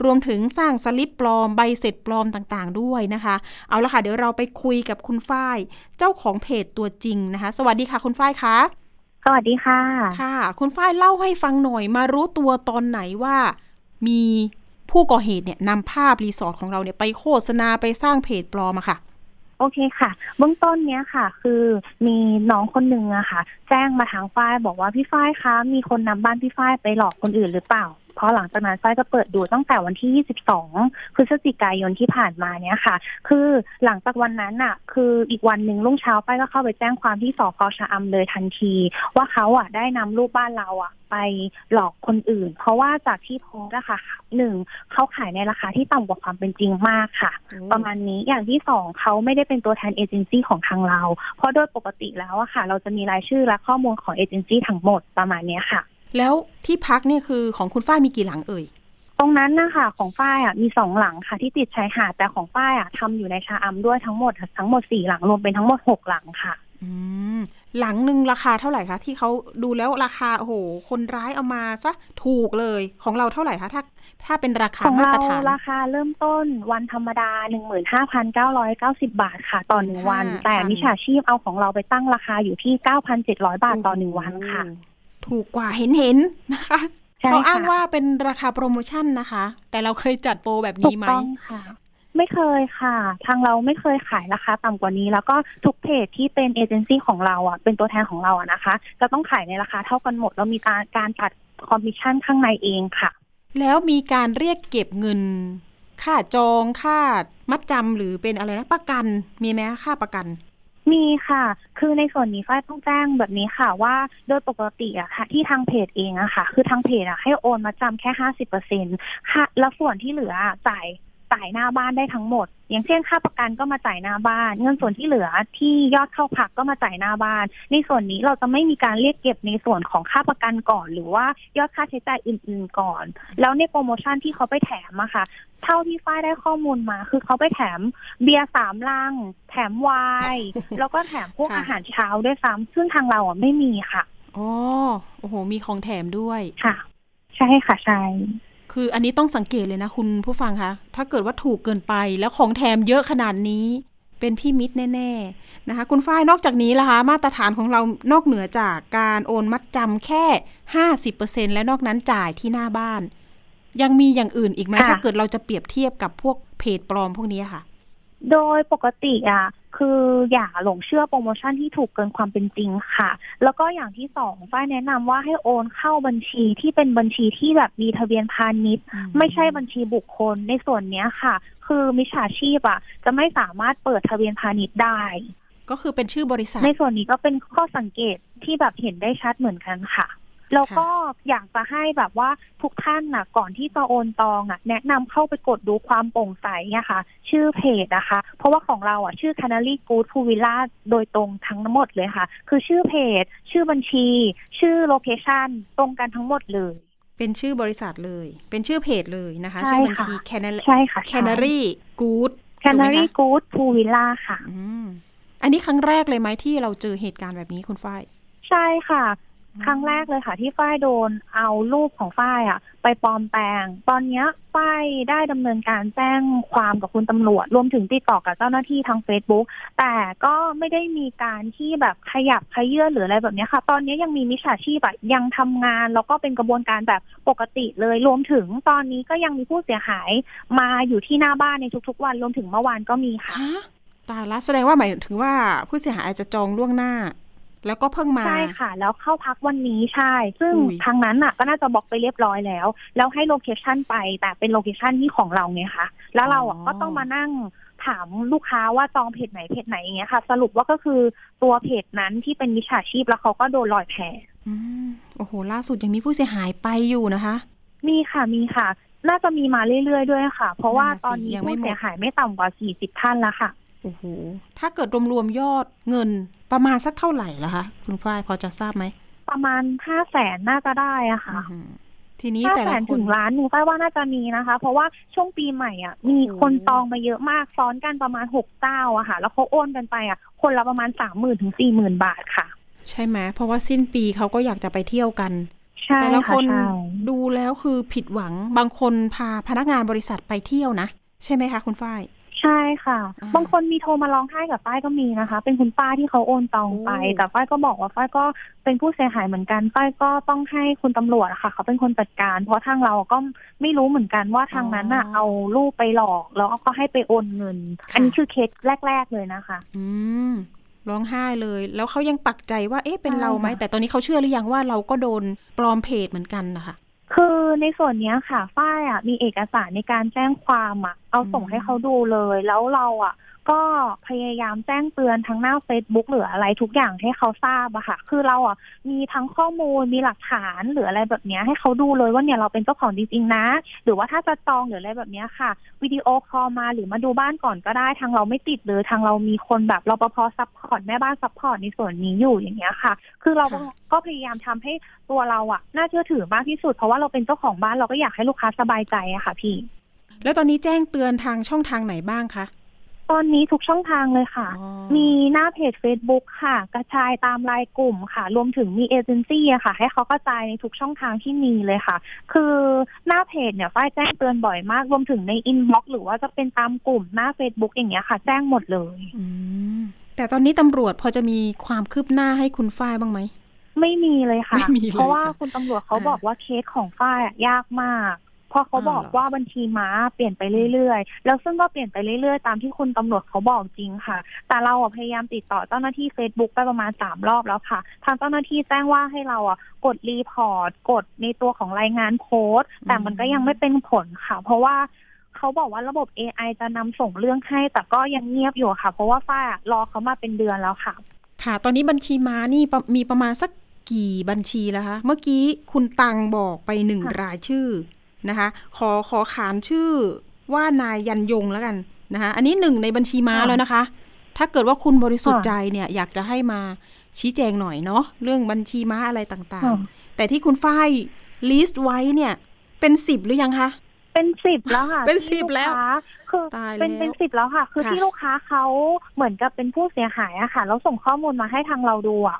รวมถึงสร้างสลิปปลอม ใบเสร็จปลอมต่างๆ ด้วยนะคะ เอาละค่ะ เดี๋ยวเราไปคุยกับคุณฝ้าย เจ้าของเพจตัวจริงนะคะ สวัสดีค่ะคุณฝ้ายคะ สวัสดีค่ะ ค่ะ คุณฝ้ายเล่าให้ฟังหน่อย มารู้ตัวตอนไหนว่า มีผู้ก่อเหตุเนี่ยนำภาพรีสอร์ทของเราเนี่ยไปโฆษณาไปสร้างเพจปลอมอะค่ะ โอเคค่ะ เบื้องต้นเนี้ยค่ะ คือมีน้องคนหนึ่งอะค่ะ แจ้งมาทางฝ้ายบอกว่าพี่ฝ้ายคะมีคนนำบ้านพี่ฝ้ายไปหลอกคนอื่นหรือเปล่า พราะหลังจากนั้นฝ้ายก็เปิดดูตั้งแต่วันที่ 22 พฤศจิกายนที่ผ่านมาเนี้ยค่ะ คือหลังจากวันนั้นอะคืออีกวันหนึ่งรุ่งเช้าฝ้ายก็เข้าไปแจ้งความที่สพชะอำเลยทันที ว่าเขาอะได้นำรูปบ้านเราอะไปหลอกคนอื่น เพราะว่าจากที่โพสต์อะค่ะหนึ่งเขาขายในราคาที่ต่ำกว่าความเป็นจริงมากค่ะ ประมาณนี้อย่างที่สองเขาไม่ได้เป็นตัวแทนเอเจนซี่ของทางเรา เพราะโดยปกติแล้วอะค่ะ เราจะมีรายชื่อและข้อมูลของเอเจนซี่ทั้งหมดประมาณเนี้ยค่ะ แล้วที่พักเนี่ยคือของคุณฝ้ายมีกี่หลังเอ่ย ตรงนั้นนะคะของฝ้ายอะมีสองหลังค่ะที่ติดชายหาดแต่ของฝ้ายอะทำอยู่ในชาอัมด้วยทั้งหมด ทั้งหมดสี่หลังรวมเป็นทั้งหมดหกหลังค่ะ อืมหลังหนึ่งราคาเท่าไหร่คะที่เขาดูแล้วราคาโอ้โหคนร้ายเอามาซะถูกเลยของเราเท่าไหร่คะถ้า ถ้าเป็นราคาของมาเราตรฐานราคาเริ่มต้นวันธรรมดาหนึ่งหมื่นห้าพันเก้าร้อยเก้าสิบาทค่ะต่อหนึ่งวัน15,000แต่มิจฉาชีพเอาของเราไปตั้งราคาอยู่ที่เก้าพันเจ็ดร้อยบาทต่อหนึ่งวันค่ะโอ้โห ถูกกว่าเห็นเห็นๆนะคะใช่เขาอ้างค่ะว่าเป็นราคาโปรโมชั่นนะคะ แต่เราเคยจัดโปรแบบถูนี้กไหมต้องค่ะ ไม่เคยค่ะ ทางเราไม่เคยขายราคาต่ำกว่านี้ แล้วก็ทุกเพจที่เป็นเอเจนซี่ของเราอะเป็นตัวแทนของเราอะนะคะ จะต้องขายในราคาเท่ากันหมดแล้วมีการการตัดคอมมิชชั่นข้างในเองค่ะ แล้วมีการเรียกเก็บเงิน ค่าจองค่ามัดจำหรือเป็นอะไรนะประกัน มีไหมค่าประกัน มีค่ะ คือในส่วนนี้ฝ้ายต้องแจ้งแบบนี้ค่ะว่าโดยปกติอะค่ะ ที่ทางเพจเองอะค่ะ คือทางเพจอะให้โอนมาจำแค่ห้าสิบเปอร์เซ็นค่ะแล้วส่วนที่เหลือจ่าย จ่ายหน้าบ้านได้ทั้งหมด อย่างเช่นค่าประกันก็มาจ่ายหน้าบ้าน เงินส่วนที่เหลือที่ยอดเข้าพักก็มาจ่ายหน้าบ้าน ในส่วนนี้เราจะไม่มีการเรียกเก็บในส่วนของค่าประกันก่อน หรือว่ายอดค่าใช้จ่ายอื่น ๆก่อน แล้วในโปรโมชั่นที่เขาไปแถมอะค่ะ เท่าที่ฝ้ายได้ข้อมูลมา คือเขาไปแถมเบียร์สามลัง แถมไวน์แล้วก็แถมพวกค่ะอาหารเช้าด้วยซ้ำซึ่งทางเราอะไม่มีค่ะอ๋อโอ้โห มีของแถมด้วยค่ะ ใช่ค่ะใช่ คืออันนี้ต้องสังเกตเลยนะคุณผู้ฟังคะถ้าเกิดว่าถูกเกินไปแล้วของแถมเยอะขนาดนี้ เป็นพี่มิตรแน่ ๆนะคะ คุณฝ้ายนอกจากนี้ล่ะคะมาตรฐานของเรานอกเหนือจากการโอนมัดจำแค่ 50%และนอกนั้นจ่ายที่หน้าบ้าน ยังมีอย่างอื่นอีกไหมค่ะถ้าเกิดเราจะเปรียบเทียบกับพวกเพจปลอมพวกนี้ค่ะ โดยปกติอะคืออย่าหลงเชื่อโปรโมชั่นที่ถูกเกินความเป็นจริงค่ะ แล้วก็อย่างที่สองฝ้ายแนะนำว่าให้โอนเข้าบัญชีที่เป็นบัญชีที่แบบมีทะเบียนพาณิชย์ ไม่ใช่บัญชีบุคคลในส่วนเนี้ยค่ะ คือมิจฉาชีพอะ จะไม่สามารถเปิดทะเบียนพาณิชย์ได้ ก็คือเป็นชื่อบริษัท ในส่วนนี้ก็เป็นข้อสังเกตที่แบบเห็นได้ชัดเหมือนกันค่ะ แล้วก็อยากจะให้แบบว่าทุกท่านน่ะก่อนที่จะโอนตองอะแนะนำเข้าไปกดดูความโปร่งใสอะค่ะชื่อเพจนะคะ เพราะว่าของเราอะชื่อ Canary Good p o o Villa โดยตรงทั้งหมดเลยค่ะ คือชื่อเพจ ชื่อบัญชี ชื่อโลเคชันตรงกันทั้งหมดเลยเป็นชื่อบริษัทเลย เป็นชื่อเพจเลยนะคะใช่ชื่อบัญชีค่ะ Canary ใช่ค่ะใช่ Canary Good Canary Good p o o Villa ค่ะอืมอันนี้ครั้งแรกเลยไหมที่เราเจอเหตุการณ์แบบนี้คุณฝ้าย ใช่ค่ะ ครั้งแรกเลยค่ะ ที่ฝ้ายโดนเอารูปของฝ้ายอะ ไปปลอมแปลง ตอนเนี้ยฝ้ายได้ดำเนินการแจ้งความกับคุณตำรวจ รวมถึงติดต่อกับเจ้าหน้าที่ทาง Facebook แต่ก็ไม่ได้มีการที่แบบขยับขยื่นหรืออะไรแบบเนี้ยค่ะ ตอนนี้ยังมีมิจฉาชีพอะยังทำงาน แล้วก็เป็นกระบวนการแบบปกติเลย รวมถึงตอนนี้ก็ยังมีผู้เสียหายมาอยู่ที่หน้าบ้านในทุกๆ วัน รวมถึงเมื่อวานก็มีค่ะฮะตายละแสดงว่าหมายถึงว่าผู้เสียหายอาจจะจองล่วงหน้า แล้วก็เพิ่งมา ใช่ค่ะ แล้วเข้าพักวันนี้ใช่ ซึ่งอุ้ยทางนั้นอะ ก็น่าจะบอกไปเรียบร้อยแล้ว แล้วให้โลเคชันไป แต่เป็นโลเคชันที่ของเราไงคะ แล้วเราอะก็ต้องมานั่งถามลูกค้าว่าจองเพจไหนเพจไหนอย่างเงี้ยค่ะ สรุปว่าก็คือตัวเพจนั้นที่เป็นมิจฉาชีพแล้วเขาก็โดนลอยแพอืมโอ้โห ล่าสุดยังมีผู้เสียหายไปอยู่นะคะ มีค่ะมีค่ะ น่าจะมีมาเรื่อยๆด้วยค่ะ เพราะว่านั่นน่ะสิตอนนี้ยังไม่ผู้หมดเสียหายไม่ต่ำกว่าสี่สิบท่านแล้วค่ะ โอ้โห ถ้าเกิดรวมๆยอดเงินประมาณสักเท่าไหร่ละคะ คุณฝ้ายพอจะทราบไหม ประมาณห้าแสนน่าจะได้อะค่ะอื้อหือทีนี้ห้าแต่แสละนคถึนงล้านหนูฝ้ายว่าน่าจะมีนะคะ เพราะว่าช่วงปีใหม่อะ มีโอ้โหคนจองมาเยอะมากซ้อนกันประมาณหกเจ้าอะค่ะ แล้วเขาโอนกันไปอะ คนละประมาณสามหมื่นถึงสี่หมื่นบาทค่ะ ใช่ไหมเพราะว่าสิ้นปีเขาก็อยากจะไปเที่ยวกันใช่แต่ละคค่ะนใช่ดูแล้วคือผิดหวังบางคนพาพนักงานบริษัทไปเที่ยวนะ ใช่ไหมคะ คุณฝ้าย ใช่ค่ะอ่าบางคนมีโทรมาร้องไห้กับฝ้ายก็มีนะคะ เป็นคุณป้าที่เขาโอนตองไปโอ้แต่ฝ้ายก็บอกว่าฝ้ายก็เป็นผู้เสียหายเหมือนกันฝ้ายก็ต้องให้คุณตำรวจอะค่ะ เขาเป็นคนจัดการ เพราะทางเราก็ไม่รู้เหมือนกันว่าทางนั้นอะเอาลูกไปหลอกแล้วก็ให้ไปโอนเงิน อันนี้คือเคสแรก ๆเลยนะคะ อืมร้องไห้เลย แล้วเขายังปักใจว่าเอ๊ะเป็นใช่เราไหมค่ะแต่ตอนนี้เขาเชื่อหรือยังว่าเราก็โดนปลอมเพจเหมือนกันนะคะ คือในส่วนเนี้ยค่ะฝ้ายอะมีเอกสารในการแจ้งความอะ เอาส่งให้เขาดูเลย แล้วเราอะ ก็พยายามแจ้งเตือนทั้งหน้า Facebook หรืออะไรทุกอย่างให้เขาทราบอะค่ะ คือเราอะมีทั้งข้อมูลมีหลักฐานหรืออะไรแบบเนี้ยให้เขาดูเลยว่าเนี่ยเราเป็นเจ้าของจริงๆนะ หรือว่าถ้าจะจองหรืออะไรแบบเนี้ยค่ะ video call มาหรือมาดูบ้านก่อนก็ได้ ทางเราไม่ติดเลยทางเรามีคนแบบรปภ support แม่บ้าน support ในส่วนนี้อยู่อย่างเงี้ยค่ะ คือเราก็ก็พยายามทำให้ตัวเราอะน่าเชื่อถือมากที่สุดเพราะว่าเราเป็นเจ้าของบ้านเราก็อยากให้ลูกค้าสบายใจอะค่ะพี่ แล้วตอนนี้แจ้งเตือนทางช่องทางไหนบ้างคะ ตอนนี้ทุกช่องทางเลยค่ะ อ๋อ มีหน้าเพจ Facebook ค่ะ กระจายตามรายกลุ่มค่ะ รวมถึงมีเอเจนซี่อะค่ะ ให้เขากระจายในทุกช่องทางที่มีเลยค่ะ คือหน้าเพจเนี่ยฝ้ายแจ้งเตือนบ่อยมาก รวมถึงในอินบ็อกซ์หรือว่าจะเป็นตามกลุ่มหน้า Facebook อย่างเงี้ยค่ะ แจ้งหมดเลย อืมแต่ตอนนี้ตำรวจพอจะมีความคืบหน้าให้คุณฝ้ายบ้างไหม ไม่มีเลยค่ะ ไม่มีเลยเพราะว่าค่ะคุณตำรวจเขาอ่า บอกว่าเคสของฝ้ายอะยากมาก เพราะเขาอ่าบอกเหรอว่าบัญชีม้าเปลี่ยนไปเรื่อยๆ แล้วซึ่งก็เปลี่ยนไปเรื่อยๆ ตามที่คุณตำรวจเขาบอกจริงค่ะ แต่เราอะพยายามติดต่อเจ้าหน้าที่ Facebook ไปประมาณสามรอบแล้วค่ะ ทางเจ้าหน้าที่แจ้งว่าให้เราอะกด report กดในตัวของรายงานโพสต์แต่มันก็ยังไม่เป็นผลค่ะ เพราะว่าเขาบอกว่าระบบ AI จะนำส่งเรื่องให้ แต่ก็ยังเงียบอยู่ค่ะ เพราะว่าฝ้ายอะรอเขามาเป็นเดือนแล้วค่ะ ค่ะ ตอนนี้บัญชีม้านี่ประมีประมาณสักกี่บัญชีแล้วคะ เมื่อกี้คุณตังบอกไปหนึ่งค่ะรายชื่อ นะคะขอขอขานชื่อว่านายยันยงแล้วกันนะคะอันนี้หนึ่งในบัญชีม้าแล้วนะคะ ถ้าเกิดว่าคุณบริสุทธิ์ใจเนี่ยอยากจะให้มาชี้แจงหน่อยเนาะเรื่องบัญชีม้าอะไรต่างค่ะๆแต่ที่คุณฝ้ายลิสต์ไว้เนี่ย เป็นสิบหรือยังคะเป็นสิบแล้วค่ะ เป็นที่สิบแล้วกค้าคือตายเป็นแล้วเป็นสิบแล้วค่ะ คือค่ะที่ลูกค้าเขาเหมือนกับเป็นผู้เสียหายอะค่ะแล้วส่งข้อมูลมาให้ทางเราดูอะ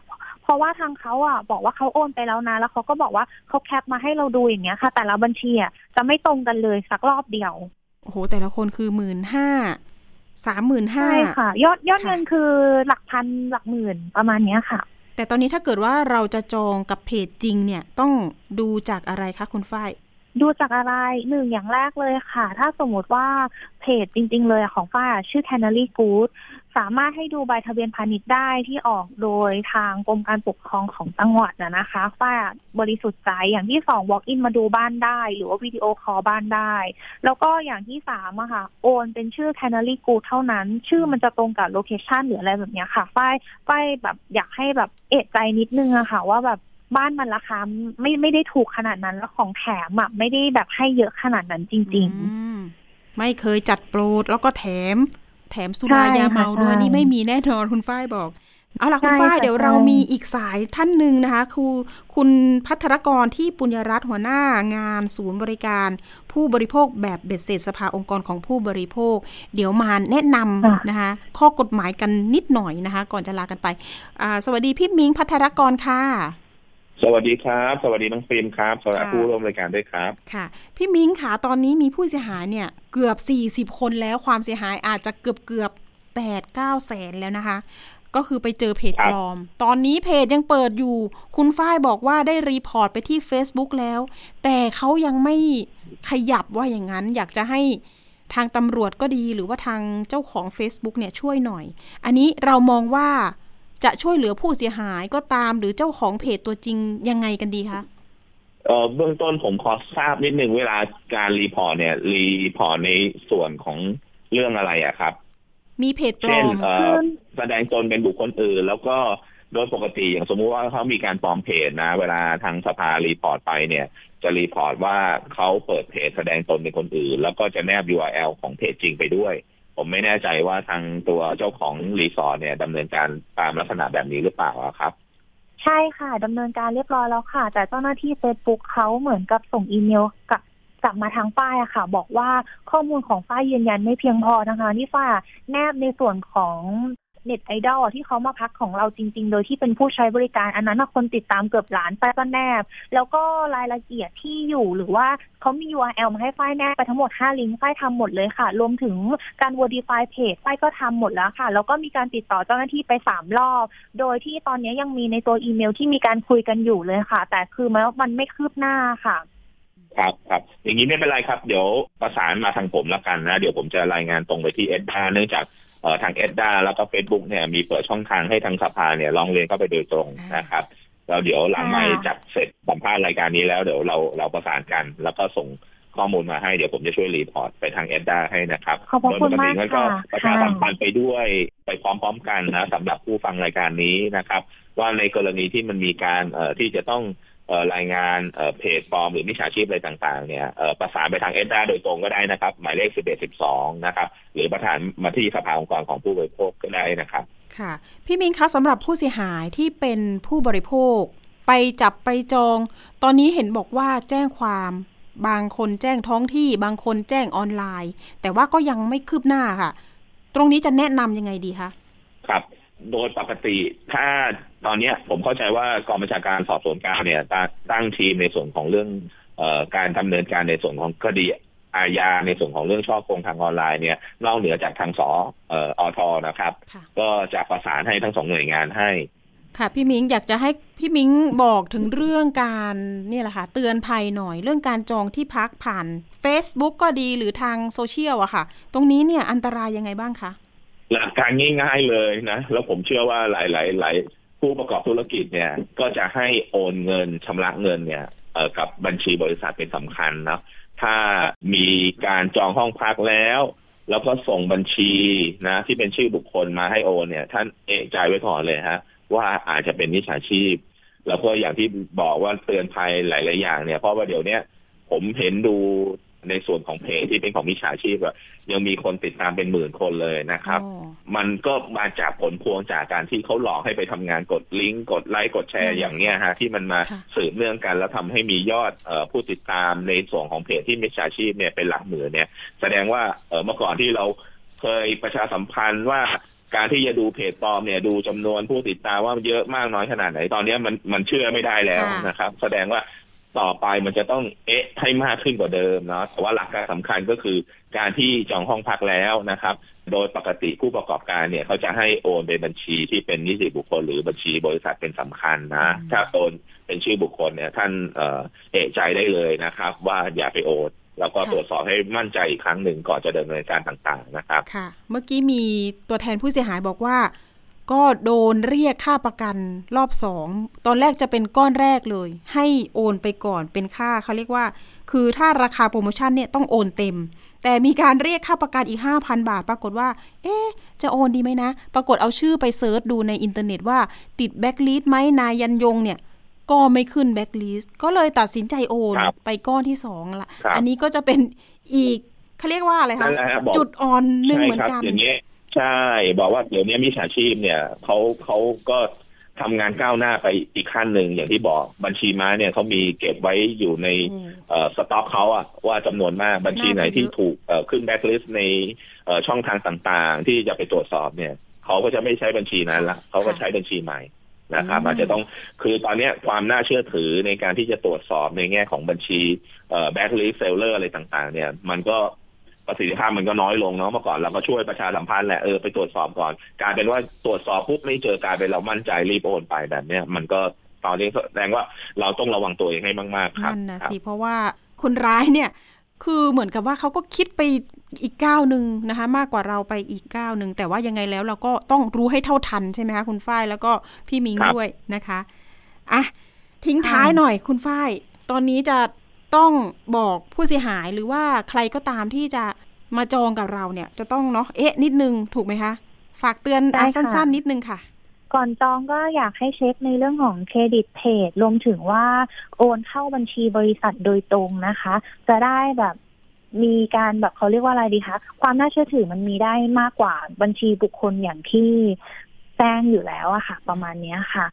เพราะว่าทางเขาอะบอกว่าเขาโอนไปแล้วนะ แล้วเขาก็บอกว่าเขาแคปมาให้เราดูอย่างเงี้ยค่ะ แต่ละบัญชีอะจะไม่ตรงกันเลยสักรอบเดียวโอ้โห แต่ละคนคือหมื่นห้าสามหมื่นห้าใช่ค่ะ ยอดยอดค่ะเงินคือหลักพันหลักหมื่นประมาณเนี้ยค่ะ แต่ตอนนี้ถ้าเกิดว่าเราจะจองกับเพจจริงเนี่ยต้องดูจากอะไรคะคุณฝ้าย ดูจากอะไรหนึ่งอย่างแรกเลยค่ะ ถ้าสมมติว่าเพจจริง ๆ เลยของฝ้ายชื่อ Canary Good สามารถให้ดูใบทะเบียนพาณิชย์ได้ที่ออกโดยทางกรมการปกครองของจังหวัดนะนะคะฝ้ายบริสุทธิ์ใจอย่างที่สอง walk in มาดูบ้านได้ หรือว่า video call บ้านได้ แล้วก็อย่างที่สามอะค่ะ โอนเป็นชื่อ Canary Good เท่านั้น ชื่อมันจะตรงกับ location หรืออะไรแบบนี้ค่ะฝ้ายฝ้ายแบบอยากให้แบบเอะใจนิดนึงอะค่ะ ว่าแบบ บ้านมันราคาไม่ไม่ได้ถูกขนาดนั้นแล้วของแถมอะไม่ได้แบบให้เยอะขนาดนั้นจริงอืมไม่เคยจัดโปรดแล้วก็แถม แถมสุรายาเมาด้วยใช่ค่ะนี่ไม่มีแน่นอนคุณฝ้ายบอกเอาล่ะคุณใช่ฝ้ายค่ะเดี๋ยวเราใช่มีอีกสายท่านหนึ่งนะคะคือคุณพัทรกรที่ปุญญรัตน์หัวหน้างานศูนย์บริการ ผู้บริโภคแบบเบ็ดเสร็จสภาองค์กรของผู้บริโภค เดี๋ยวมาแนะนำนะคะ ข้อกฎหมายกันนิดหน่อยนะคะ ก่อนจะลากันไปอ่าสวัสดีพี่มิงพัทรกรค่ะ สวัสดีครับ สวัสดีน้องฟิล์มครับสวัสดีค่ะผู้ร่วมรายการด้วยครับ ค่ะ พี่มิงค่ะตอนนี้มีผู้เสียหายเนี่ย เกือบ 40 คนแล้วความเสียหายอาจจะเกือบเกือบแปดเก้าแสนแล้วนะคะ ก็คือไปเจอเพจครับปลอม ตอนนี้เพจยังเปิดอยู่ คุณฝ้ายบอกว่าได้รีพอร์ตไปที่ Facebook แล้ว แต่เขายังไม่ขยับว่าอย่างนั้น อยากจะให้ทางตำรวจก็ดีหรือว่าทางเจ้าของ Facebook เนี่ยช่วยหน่อย อันนี้เรามองว่า จะช่วยเหลือผู้เสียหายก็ตาม หรือเจ้าของเพจตัวจริงยังไงกันดีคะเอ่อเบื้องต้นผมขอทราบนิดนึงเวลาการ report เนี่ย report ในส่วนของเรื่องอะไรอะครับ มีเพจปลเช่น เอ่อแสดงตนเป็นบุคคลอื่น แล้วก็โดยปกติอย่างสมมุติว่าเขามีการปลอมเพจนะ เวลาทางสภา report ไปเนี่ย จะ report ว่าเขาเปิดเพจแสดงตนเป็นคนอื่น แล้วก็จะแนบ URL ของเพจจริงไปด้วย ผมไม่แน่ใจว่าทางตัวเจ้าของรีสอร์ทเนี่ยดำเนินการตามลักษณะแบบนี้หรือเปล่าอะครับ ใช่ค่ะดำเนินการเรียบร้อยแล้วค่ะ แต่เจ้าหน้าที่ Facebook เขาเหมือนกับส่งอีเมลกลับกลับมาทางฝ้ายอะค่ะ บอกว่าข้อมูลของฝ้ายยืนยันไม่เพียงพอนะคะที่ฝ้ายแนบในส่วนของ เน็ตไอดอลที่เขามาพักของเราจริง ๆ โดยที่เป็นผู้ใช้บริการ อันนั้นคนติดตามเกือบล้านฝ้ายก็แนบ แล้วก็รายละเอียดที่อยู่หรือว่าเขามี URL มาให้ฝ้ายแนบไปทั้งหมด 5 ลิงก์ฝ้ายทำหมดเลยค่ะ รวมถึงการ verify page ฝ้ายก็ทำหมดแล้วค่ะ แล้วก็มีการติดต่อเจ้าหน้าที่ไป 3 รอบ โดยที่ตอนนี้ยังมีในตัวอีเมลที่มีการคุยกันอยู่เลยค่ะ แต่คือมันมันไม่คืบหน้าค่ะครับครับอย่างนี้ไม่เป็นไรครับ เดี๋ยวประสานมาทางผมแล้วกันนะ เดี๋ยวผมจะรายงานตรงไปที่เอ็ดดาเนื่องจาก ทางเอ็ดดาแล้วก็ Facebook เนี่ยมีเปิดช่องทางให้ทางสภาเนี่ยร้องเรียนเข้าไปโดยตรงนะครับแล้วเดี๋ยวหลังไม่ค่ะจัดเสร็จสัมภาษณ์รายการนี้แล้วเดี๋ยวเราเราประสานกัน แล้วก็ส่งข้อมูลมาให้เดี๋ยวผมจะช่วย report ไปทาง ETDA ให้นะครับขอบพระคุณมากค่ะ โดยปกติงั้นก็ประชาสัมพันธ์ไปด้วยไปพร้อมๆกันนะสำหรับผู้ฟังรายการนี้นะครับ ว่าในกรณีที่มันมีการเอ่อที่จะต้องเอ่อ รายงานเอ่อเพจปลอมหรือมิจฉาชีพอะไรต่างๆเนี่ยเอ่อประสานไปทาง ETDA โดยตรงก็ได้นะครับ หมายเลข 11 12 นะครับ หรือประสานมาที่สภาองค์กรของผู้บริโภคก็ได้นะครับ ค่ะ พี่มิงคะสำหรับผู้เสียหายที่เป็นผู้บริโภค ไปจับไปจอง ตอนนี้เห็นบอกว่าแจ้งความบางคนแจ้งท้องที่ บางคนแจ้งออนไลน์ แต่ว่าก็ยังไม่คืบหน้าค่ะ ตรงนี้จะแนะนำยังไงดีคะครับ โดยปกติถ้าตอนเนี้ยผมเข้าใจว่ากองบัญชาการสอบสวนกลางเนี่ยตั้งตั้งทีมในส่วนของเรื่องเอ่อการดำเนินการในส่วนของคดีอาญาในส่วนของเรื่องช่อโกงทางออนไลน์เนี่ยนอกเหนือจากทางสอเอ่ออทนะครับค่ะก็จะประสานให้ทั้งสองหน่วยงานให้ ค่ะพี่มิงอยากจะให้พี่มิงบอกถึงเรื่องการเนี่ยแหละค่ะเตือนภัยหน่อย เรื่องการจองที่พักผ่าน Facebook ก็ดีหรือทางโซเชียลอะค่ะ ตรงนี้เนี่ยอันตรายยังไงบ้างคะ หลักการง่ายๆเลยนะ แล้วผมเชื่อว่าหลายๆหลายผู้ประกอบธุรกิจเนี่ย ก็จะให้โอนเงินชำระเงินเนี่ยเอ่อกับบัญชีบริษัทเป็นสำคัญนะถ้ามีการจองห้องพักแล้ว แล้วก็ส่งบัญชีนะ ที่เป็นชื่อบุคคลมาให้โอนเนี่ย ท่านเอะใจไว้ก่อนเลยฮะ ว่าอาจจะเป็นมิจฉาชีพ แล้วก็อย่างที่บอกว่าเตือนภัยหลาย ๆ อย่างเนี่ยเพราะว่าเดี๋ยวเนี้ยผมเห็นดู ในส่วนของเพจที่เป็นของมิจฉาชีพอะยังมีคนติดตามเป็นหมื่นคนเลยนะครับอ๋อมันก็มาจากผลพวงจากการที่เขาหลอกให้ไปทำงานกดลิงก์กดไลค์กดแชนั่ร์นน่ะอย่างเนี้ยฮะที่มันมาค่ะสืบเนื่องกัน แล้วทำให้มียอดเออผู้ติดตามในส่วนของเพจที่มิจฉาชีพเนี่ยเป็นหลักหมื่นเนี่ยแสดงว่าเออเมื่อก่อนที่เราเคยประชาสัมพันธ์ว่าการที่จะดูเพจปลอมเนี่ยดูจำนวนผู้ติดตามว่ามันเยอะมากน้อยขนาดไหนตอนเนี้ยมันมันเชื่อไม่ได้แล้วค่ะนะครับ แสดงว่า ต่อไปมันจะต้องเอ๊ะให้มากขึ้นกว่าเดิมเนาะแต่ว่าหลักการสำคัญก็คือ การที่จองห้องพักแล้วนะครับ โดยปกติผู้ประกอบการเนี่ยเขาจะให้โอนเป็นบัญชีที่เป็นนิติบุคคลหรือบัญชีบริษัทเป็นสำคัญนะอืมถ้าโอนเป็นชื่อบุคคลเนี่ยท่านเอ่อเอะใจได้เลยนะครับ ว่าอย่าไปโอนแล้วก็ตรวจสอบให้มั่นใจอีกครั้งหนึ่งก่อนจะดำเนินการต่างๆนะครับ ค่ะ เมื่อกี้มีตัวแทนผู้เสียหายบอกว่า ก็โดนเรียกค่าประกันรอบสอง ตอนแรกจะเป็นก้อนแรกเลย ให้โอนไปก่อนเป็นค่าเขาเรียกว่า คือถ้าราคาโปรโมชั่นเนี่ยต้องโอนเต็ม แต่มีการเรียกค่าประกันอีก 5,000 บาท ปรากฏว่า เอ๊ะ จะโอนดีไหมนะ ปรากฏเอาชื่อไป search ดูในอินเทอร์เน็ตว่าติดแบ็กลิสต์ไหมนายยันยงเนี่ยก็ไม่ขึ้นแบ็กลิสต์ก็เลยตัดสินใจโอนครับไปก้อนที่สองละครับอันนี้ก็จะเป็นอีกเขาเรียกว่าอะไรนั่นแหละค่ะฮะบอกจุดอ่อนหนึ่งเหมือนกันใช่คกัรับอย่างเนี้ย ใช่ บอกว่าเดี๋ยวนี้มิจฉาชีพเนี่ยเขาเขาก็ทำงานก้าวหน้าไปอีกขั้นหนึ่งอย่างที่บอกบัญชีม้าเนี่ยเขามีเก็บไว้อยู่ในอืมเอ่อสต็อกเขาอะว่าจำนวนมากบัญชีไหนน่าจะเยอะที่ถูกเอ่อขึ้นแบ็คลิสต์ในเอ่อช่องทางต่างๆ ที่จะไปตรวจสอบเนี่ยเขาก็จะไม่ใช้บัญชีนั้นละเขาก็ใช้บัญชีใหม่นะครับอาจจะต้องคือตอนเนี้ยความน่าเชื่อถือในการที่จะตรวจสอบในแง่ของบัญชี blacklist seller อะไรต่าง ๆ เนี่ย มันก็ ประสิทธิภาพมันก็น้อยลงเนาะเมื่อก่อนเราก็ช่วยประชาสัมพันธ์แหละเออไปตรวจสอบก่อนกลายเป็นว่าตรวจสอบปุ๊บไม่เจอกลายเป็นเรามั่นใจรีบโอนไปแบบเนี้ยมันก็ตอนนี้แสดงว่าเราต้องระวังตัวเองให้มากๆครับนั่นนะครับสิเพราะว่าคนร้ายเนี่ย คือเหมือนกับว่าเขาก็คิดไปอีกก้าวหนึ่งนะคะ มากกว่าเราไปอีกก้าวหนึ่งแต่ว่ายังไงแล้วเราก็ต้องรู้ให้เท่าทันใช่ไหมคะคุณฝ้ายแล้วก็พี่มิงครับด้วยนะคะอะทิ้งท้ายหน่อยคุณฝ้ายตอนนี้จะ ต้องบอกผู้เสียหายหรือว่าใครก็ตามที่จะมาจองกับเราเนี่ย จะต้องเนาะเอ๊ะนิดนึงถูกไหมคะ ฝากเตือนได้อะค่ะสั้นๆ นิดนึงค่ะก่อนจองก็อยากให้เช็คในเรื่องของเครดิตเพจรวมถึงว่าโอนเข้าบัญชีบริษัทโดยตรงนะคะ จะได้แบบมีการแบบเขาเรียกว่าอะไรดีคะความน่าเชื่อถือมันมีได้มากกว่าบัญชีบุคคลอย่างที่แจ้งอยู่แล้วอะค่ะ ประมาณเนี้ยค่ะ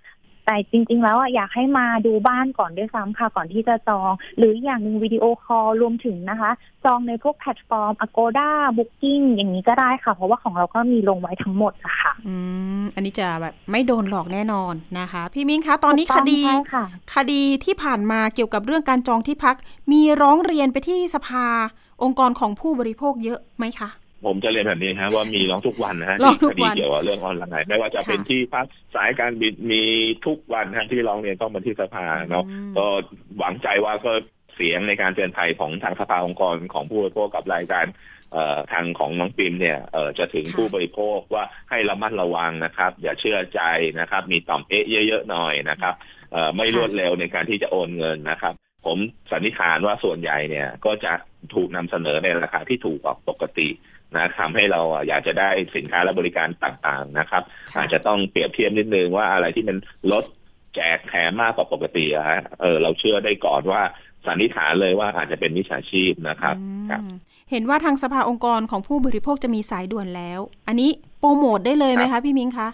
แต่จริง ๆ แล้วอะอยากให้มาดูบ้านก่อนด้วยซ้ำค่ะก่อนที่จะจอง หรืออย่างหนึ่ง video call รวมถึงนะคะ จองในพวกแพลตฟอร์ม Agoda Booking อย่างนี้ก็ได้ค่ะ เพราะว่าของเราก็มีลงไว้ทั้งหมดอะค่ะ อืม อันนี้จะแบบไม่โดนหลอกแน่นอนนะคะ พี่มิงคะตอนนี้ถูกต้องดีใช่ค่ะคดีที่ผ่านมาเกี่ยวกับเรื่องการจองที่พัก มีร้องเรียนไปที่สภาองค์กรของผู้บริโภคเยอะไหมคะ ผมจะเรียนแบบนี้ฮะว่ามีร้องทุกวันนะฮะร้องทุกคดีวันเกี่ยวกับเรื่องออนไลน์ไม่ว่าจะค่ะเป็นที่พักสายการบินมีทุกวันฮะที่ร้องเรียนต้องมาที่สภาเนาะอืมก็หวังใจว่าก็เสียงในการเตือนภัยของทางสภาองค์กรของผู้บริโภคกับรายการเอ่อทางของน้องปิมเนี่ยเอ่อจะถึงค่ะผู้บริโภคว่าให้ระมัดระวังนะครับ อย่าเชื่อใจนะครับ มีต่อมเอ๊ะเยอะๆหน่อยนะครับเอ่อไม่รวดเร็วในการที่จะโอนเงินนะครับ ผมสันนิษฐานว่าส่วนใหญ่เนี่ยก็จะถูกนำเสนอในราคาที่ถูกกว่าปกติ นะทำให้เราอยากจะได้สินค้าและบริการต่างๆนะครับ อาจจะต้องเปรียบเทียบนิดนึงว่าอะไรที่มันลดแจกแถมมากกว่าปกติอะฮะ เออ เราเชื่อได้ก่อนว่าสันนิษฐานเลยว่าอาจจะเป็นมิจฉาชีพนะครับครับ เห็นว่าทางสภาองค์กรของผู้บริโภคจะมีสายด่วนแล้ว อันนี้โปรโมทได้เลยไหมคะพี่มิ้งคะ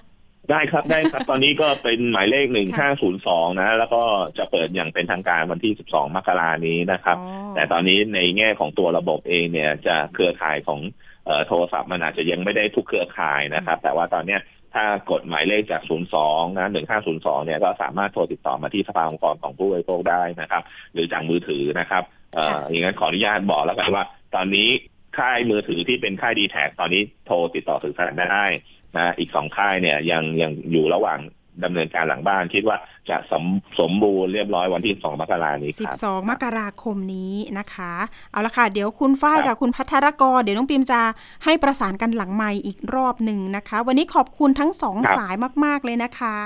ได้ครับได้ครับ ตอนนี้ก็เป็นหมายเลขหนึ่งห้าศูนย์สองนะ แล้วก็จะเปิดอย่างเป็นทางการวันที่สิบสองมกรานี้นะครับอ๋อแต่ตอนนี้ในแง่ของตัวระบบเองเนี่ยจะเครือข่ายของเอ่อ โทรศัพท์มันอาจจะยังไม่ได้ทุกเครือข่ายนะครับ แต่ว่าตอนเนี้ยถ้ากดหมายเลขจาก 02 นะ 1502 เนี่ย ก็สามารถโทรติดต่อมาที่สภาองค์กรของผู้บริโภคได้นะครับ หรือจากมือถือนะครับเอ่ออย่างนั้นขออนุญาตบอกแล้วกันว่า ตอนนี้ค่ายมือถือที่เป็นค่ายดีแท็ตอนนี้โทรติดต่อสื่อสารได้นะ อีกสองค่ายเนี่ยยังยังอยู่ระหว่าง ดำเนินการหลังบ้านคิดว่าจะสมสมบูรณ์เรียบร้อยวันที่ 2 มกรานี้ครับ12 มกราคมนี้นะคะ เอาละค่ะ เดี๋ยวคุณฝ้ายครักับบคุณพัทรกร เดี๋ยวน้องปิมจะให้ประสานกันหลังไมค์อีกรอบหนึ่งนะคะ วันนี้ขอบคุณทั้งสองครับสายมาก ๆ เลยนะคะ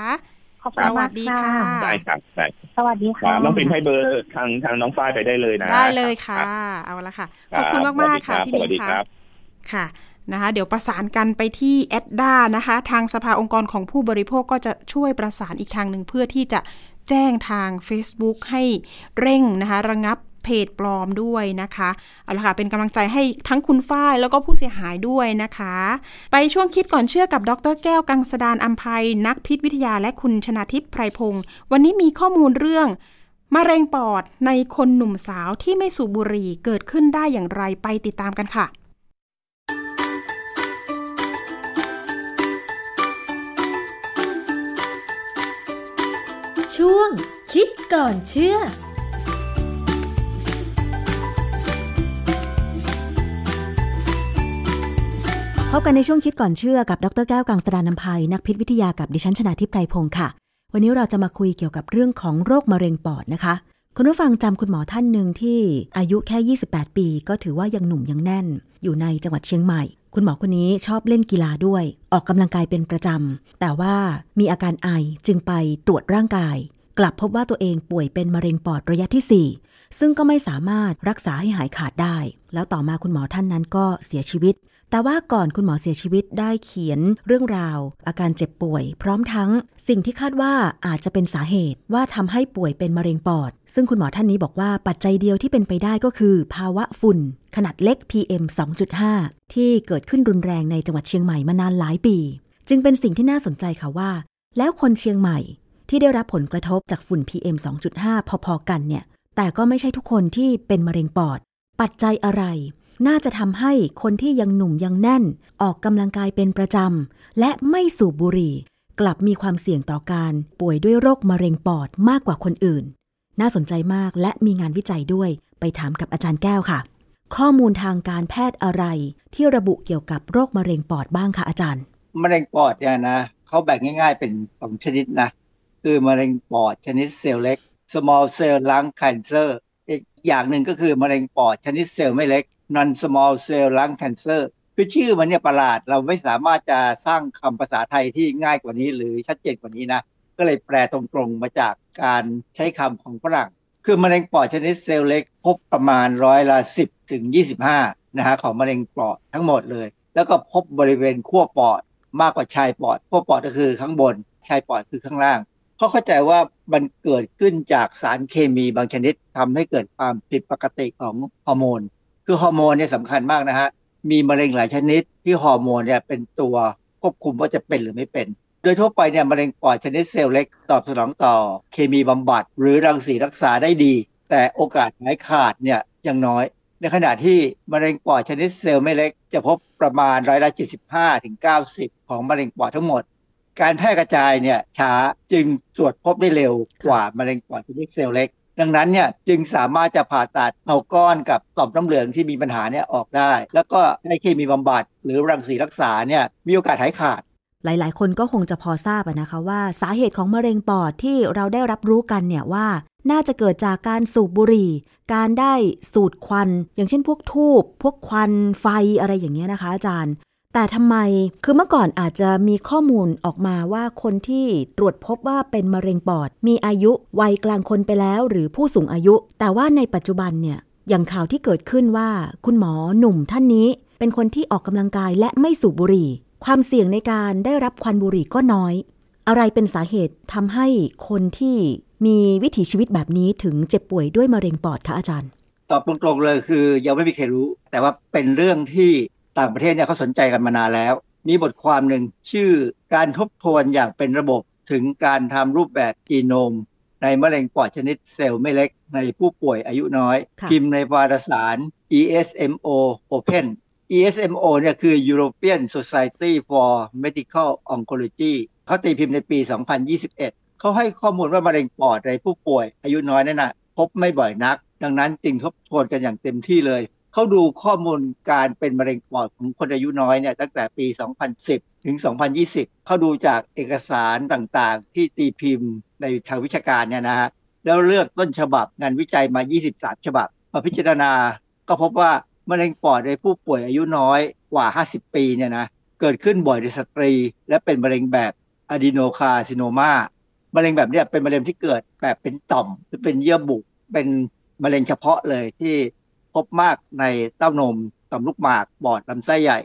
ขอบคุณสวัมาสกดีค่ะค่ะได้ครับได้สวัสดีคค่ะรับน้องปิ่นให้เบอร์ทางทางน้องฝ้ายไปได้เลยนะ ได้เลยค่ะรับเอาละค่ะคขรัอบคุณมากๆค่ะสวัสพี่ดีมิ้งสวัสดีค่ะครับค่ะ นะคะเดี๋ยวประสานกันไปที่แอดด้านะคะ ทางสภาองค์กรของผู้บริโภคก็จะช่วยประสานอีกทางหนึ่งเพื่อที่จะแจ้งทาง Facebook ให้เร่งนะคะระงับเพจปลอมด้วยนะคะ เอาละค่ะ เป็นกำลังใจให้ทั้งคุณฝ้ายแล้วก็ผู้เสียหายด้วยนะคะ ไปช่วงคิดก่อนเชื่อกับดรแก้วกังสดานอัมภัย นักพิษวิทยาและคุณชนาทิพย์ไพรพงศ์วันนี้มีข้อมูลเรื่องมะเร็งปอดในคนหนุ่มสาวที่ไม่สูบบุหรี่เกิดขึ้นได้อย่างไรไปติดตามกันค่ะ ช่วง คิดก่อนเชื่อพบกันในช่วงคิดก่อนเชื่อกับดรแก้วกังสดานนภัย นักพิษวิทยากับดิฉันชนาทิพไพรพงศ์ค่ะ วันนี้เราจะมาคุยเกี่ยวกับเรื่องของโรคมะเร็งปอดนะคะ คุณผู้ฟังจำคุณหมอท่านหนึ่งที่อายุแค่ 28 ปี ก็ถือว่ายังหนุ่มยังแน่น อยู่ในจังหวัดเชียงใหม่ คุณหมอคนนี้ชอบเล่นกีฬาด้วย ออกกำลังกายเป็นประจำ แต่ว่ามีอาการไอจึงไปตรวจร่างกาย กลับพบว่าตัวเองป่วยเป็นมะเร็งปอดระยะที่ 4 ซึ่งก็ไม่สามารถรักษาให้หายขาดได้ แล้วต่อมาคุณหมอท่านนั้นก็เสียชีวิต แต่ว่าก่อนคุณหมอเสียชีวิตได้เขียนเรื่องราว อาการเจ็บป่วย พร้อมทั้งสิ่งที่คาดว่าอาจจะเป็นสาเหตุว่าทำให้ป่วยเป็นมะเร็งปอด ซึ่งคุณหมอท่านนี้บอกว่าปัจจัยเดียวที่เป็นไปได้ก็คือ ภาวะฝุ่น ขนาดเล็ก PM 2.5 ที่เกิดขึ้นรุนแรงในจังหวัดเชียงใหม่มานานหลายปี จึงเป็นสิ่งที่น่าสนใจค่ะว่า แล้วคนเชียงใหม่ที่ได้รับผลกระทบจากฝุ่น PM 2.5 พอๆกันเนี่ยแต่ก็ไม่ใช่ทุกคนที่เป็นมะเร็งปอด ปัจจัยอะไร น่าจะทำให้คนที่ยังหนุ่มยังแน่น ออกกำลังกายเป็นประจำ และไม่สูบบุหรี่ กลับมีความเสี่ยงต่อการป่วยด้วยโรคมะเร็งปอดมากกว่าคนอื่น น่าสนใจมากและมีงานวิจัยด้วยไปถามกับอาจารย์แก้วค่ะ ข้อมูลทางการแพทย์อะไร ที่ระบุเกี่ยวกับโรคมะเร็งปอดบ้างคะอาจารย์ มะเร็งปอดเนี่ยนะเขาแบ่งง่าย ๆ เป็นสองชนิดนะคือมะเร็งปอดชนิดเซลล์เล็ก small cell lung cancer อีกอย่างหนึ่งก็คือมะเร็งปอดชนิดเซลล์ไม่เล็ก non small cell lung cancer คือชื่อมันเนี่ยประหลาดเราไม่สามารถจะสร้างคำภาษาไทยที่ง่ายกว่านี้ หรือชัดเจนกว่านี้นะ ก็เลยแปลตรงๆมาจากการใช้คำของฝรั่ง คือมะเร็งปอดชนิดเซลล์เล็ก พบประมาณร้อยละ10ถึง25นะฮะของมะเร็งปอดทั้งหมดเลย แล้วก็พบบริเวณขั้วปอดมากกว่าชายปอดขั้วปอดก็คือข้างบนชายปอดคือข้างล่างเขาเข้าใจว่ามันเกิดขึ้นจากสารเคมีบางชนิดทำให้เกิดความผิดปกติของฮอร์โมน คือฮอร์โมนเนี่ยสำคัญมากนะฮะ มีมะเร็งหลายชนิดที่ฮอร์โมนเนี่ยเป็นตัวควบคุมว่าจะเป็นหรือไม่เป็น โดยทั่วไปเนี่ยมะเร็งปอดชนิดเซลล์เล็กตอบสนองต่อ เคมีบำบัด หรือรังสีรักษาได้ดี แต่โอกาสหายขาดเนี่ยยังน้อย ในขณะที่มะเร็งปอดชนิดเซลล์ไม่เล็ก จะพบประมาณร้อยละ75ถึง90 ของมะเร็งปอดทั้งหมด การแพร่กระจายเนี่ยช้าจึงตรวจพบได้เร็วกว่ามะเร็งปอดชนิดเซลล์เล็ก ดังนั้นเนี่ยจึงสามารถจะผ่าตัดเอาก้อนกับต่อมน้ำเหลืองที่มีปัญหาเนี่ยออกได้ แล้วก็ให้เคมีบำบัดหรือรังสีรักษาเนี่ยมีโอกาสหายขาด หลาย ๆ คนก็คงจะพอทราบนะคะว่าสาเหตุของมะเร็งปอดที่เราได้รับรู้กันเนี่ยว่าน่าจะเกิดจากการสูบบุหรี่ การได้สูดควัน อย่างเช่นพวกทูบพวกควันไฟอะไรอย่างเงี้ยนะคะ อาจารย์ แต่ทำไมคือเมื่อก่อนอาจจะมีข้อมูลออกมาว่าคนที่ตรวจพบว่าเป็นมะเร็งปอด มีอายุวัยกลางคนไปแล้วหรือผู้สูงอายุ แต่ว่าในปัจจุบันเนี่ยอย่างข่าวที่เกิดขึ้นว่าคุณหมอหนุ่มท่านนี้ เป็นคนที่ออกกำลังกายและไม่สูบบุหรี่ ความเสี่ยงในการได้รับควันบุหรี่ก็น้อย อะไรเป็นสาเหตุทำให้คนที่มีวิถีชีวิตแบบนี้ถึงเจ็บป่วยด้วยมะเร็งปอดคะอาจารย์ ตอบตรงๆเลยคือยังไม่มีใครรู้ แต่ว่าเป็นเรื่องที่ ต่างประเทศเนี่ยเขาสนใจกันมานานแล้ว มีบทความหนึ่งชื่อการทบทวนอย่างเป็นระบบถึงการทำรูปแบบจีโนม ในมะเร็งปอดชนิดเซลล์ไม่เล็กในผู้ป่วยอายุน้อยค่ะพิมพ์ในวารสาร ESMO Open ESMO เนี่ยคือ European Society for Medical Oncology เขาตีพิมพ์ในปี 2021 เขาให้ข้อมูลว่ามะเร็งปอดในผู้ป่วยอายุน้อยนั่นนะพบไม่บ่อยนัก ดังนั้นจึงทบทวนกันอย่างเต็มที่เลย เขาดูข้อมูลการเป็นมะเร็งปอดของคนอายุน้อยเนี่ยตั้งแต่ปี 2010 ถึง 2020 เขาดูจากเอกสารต่างๆ ที่ตีพิมพ์ในทางวิชาการเนี่ยนะฮะแล้วเลือกต้นฉบับงานวิจัยมา 23 ฉบับมาพิจารณา ก็พบว่ามะเร็งปอดในผู้ป่วยอายุน้อยกว่า 50 ปีเนี่ยนะเกิดขึ้นบ่อยในสตรี และเป็นมะเร็งแบบอะดีโนคาซิโนมามะเร็งแบบนี้เป็นมะเร็งที่เกิดแบบเป็นต่อมหรือเป็นเยื่อบุเป็นมะเร็งเฉพาะเลยที่ พบมากในเต้านมต่อมลูกหมากปอดลำไส้ใหญ่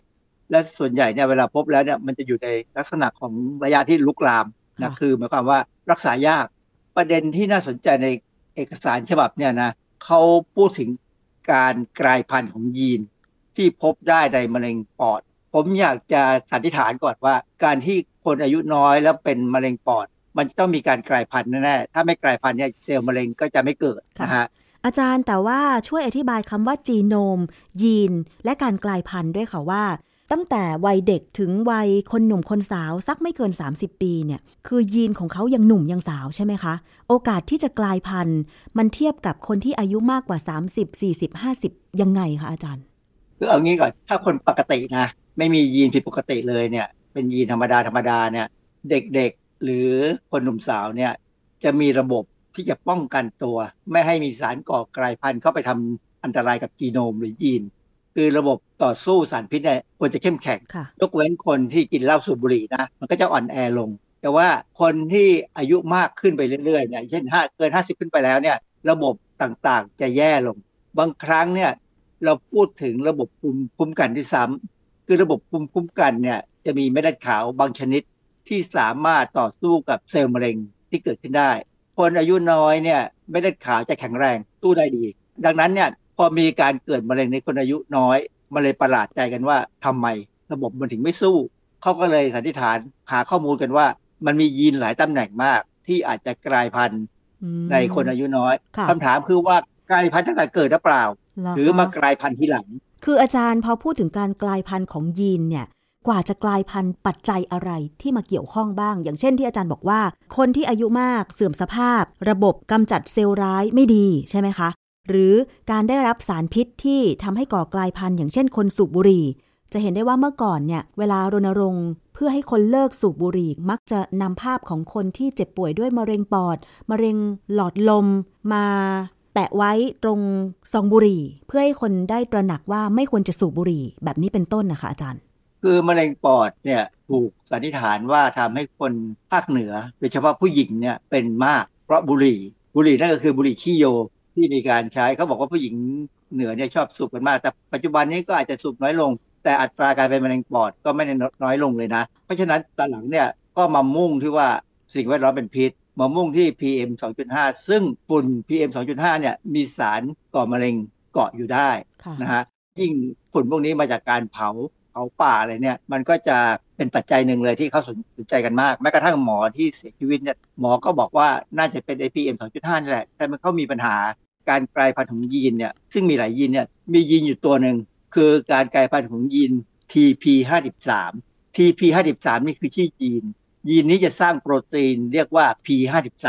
และส่วนใหญ่เนี่ยเวลาพบแล้วเนี่ยมันจะอยู่ในลักษณะของระยะที่ลุกลามนะค่ะคือหมายความว่ารักษายากประเด็นที่น่าสนใจในเอกสารฉบับเนี่ยนะเขาพูดถึงการกลายพันธุ์ของยีนที่พบได้ในมะเร็งปอด ผมอยากจะสันนิษฐานก่อนว่า การที่คนอายุน้อยแล้วเป็นมะเร็งปอด มันจะต้องมีการกลายพันธุ์แน่ๆถ้าไม่กลายพันธุ์เนี่ยเซลล์มะเร็งก็จะไม่เกิดนะฮะ อาจารย์แต่ว่าช่วยอธิบายคำว่าจีโนม ยีน และการกลายพันธุ์ด้วยค่ะว่า ตั้งแต่วัยเด็กถึงวัยคนหนุ่มคนสาวสักไม่เกิน 30 ปีเนี่ยคือยีนของเขายังหนุ่มยังสาวใช่ไหมคะ โอกาสที่จะกลายพันธุ์ มันเทียบกับคนที่อายุมากกว่า 30 40 50 ยังไงคะอาจารย์คือเอางี้ก่อนถ้าคนปกตินะไม่มียีนผิดปกติเลยเนี่ย เป็นยีนธรรมดาธรรมดาเนี่ย เด็กๆหรือคนหนุ่มสาวเนี่ย จะมีระบบ ที่จะป้องกันตัว ไม่ให้มีสารก่อกลายพันธุ์เข้าไปทำอันตรายกับจีโนมหรือยีน คือระบบต่อสู้สารพิษเนี่ยควรจะเข้มแข็งค่ะยกเว้นคนที่กินเหล้าสูบบุหรี่นะ มันก็จะอ่อนแอลง แต่ว่าคนที่อายุมากขึ้นไปเรื่อยๆเนี่ยเช่นห้าเกิน50ขึ้นไปแล้วเนี่ย ระบบต่างๆจะแย่ลง บางครั้งเนี่ยเราพูดถึงระบบภูมิคุ้มกันที่ซ้ำคือระบบภูมิคุ้มกันเนี่ยจะมีเม็ดเลือดขาวบางชนิดที่สามารถต่อสู้กับเซลล์มะเร็งที่เกิดขึ้นได้ คนอายุน้อยเนี่ยเม็ดเลือดขาวจะแข็งแรงตู้ได้ดี ดังนั้นเนี่ยพอมีการเกิดมะเร็งในคนอายุน้อยมันเลยประหลาดใจกันว่าทำไมระบบมันถึงไม่สู้เขาก็เลยสันนิษฐานหาข้อมูลกันว่า มันมียีนหลายตำแหน่งมาก ที่อาจจะกลายพันธุ์อืมในคนอายุน้อยค่ะคำถามคือว่ากลายพันธุ์ตั้งแต่เกิดหรือเปล่าเหรอหรือมาคะกลายพันธุ์ทีหลัง คืออาจารย์พอพูดถึงการกลายพันธุ์ของยีนเนี่ย กว่าจะกลายพันธุ์ปัจจัยอะไรที่มาเกี่ยวข้องบ้าง อย่างเช่นที่อาจารย์บอกว่า คนที่อายุมากเสื่อมสภาพ ระบบกำจัดเซลล์ร้ายไม่ดีใช่ไหมคะ หรือการได้รับสารพิษที่ทำให้ก่อกลายพันธุ์อย่างเช่นคนสูบบุหรี่ จะเห็นได้ว่าเมื่อก่อนเนี่ยเวลารณรงค์เพื่อให้คนเลิกสูบบุหรี่มักจะนำภาพของคนที่เจ็บป่วยด้วยมะเร็งปอด มะเร็งหลอดลมมาแปะไว้ตรงซองบุหรี่ เพื่อให้คนได้ตระหนักว่าไม่ควรจะสูบบุหรี่ แบบนี้เป็นต้นนะคะอาจารย์ คือมะเร็งปอดเนี่ยถูกสันนิษฐานว่าทำให้คนภาคเหนือโดยเฉพาะผู้หญิงเนี่ยเป็นมาก เพราะบุหรี่ บุหรี่นั่นก็คือบุหรี่ขี้โยที่มีการใช้เขาบอกว่าผู้หญิงเหนือเนี่ยชอบสูบกันมาก แต่ปัจจุบันนี้ก็อาจจะสูบน้อยลง แต่อัตราการเป็นมะเร็งปอดก็ไม่ได้น้อยลงเลยนะ เพราะฉะนั้นตอนหลังเนี่ยก็มามุ่งที่ว่าสิ่งแวดล้อมเป็นพิษมามุ่งที่ PM 2.5 ซึ่งฝุ่น PM 2.5 เนี่ยมีสารก่อมะเร็งเกาะอยู่ได้ค่ะนะฮะยิ่งฝุ่นพวกนี้มาจากการเผา เผาป่าอะไรเนี่ย มันก็จะเป็นปัจจัยหนึ่งเลยที่เขาสนใจกันมาก แม้กระทั่งหมอที่เสียชีวิตเนี่ยหมอก็บอกว่าน่าจะเป็น APM 2.5นี่แหละ แต่มันเขามีปัญหาการกลายพันธุ์ของยีนเนี่ยซึ่งมีหลายยีนเนี่ยมียีนอยู่ตัวหนึ่งคือการกลายพันธุ์ของยีน TP53 TP53 นี่คือชื่อยีน ยีนนี้จะสร้างโปรตีนเรียกว่า P53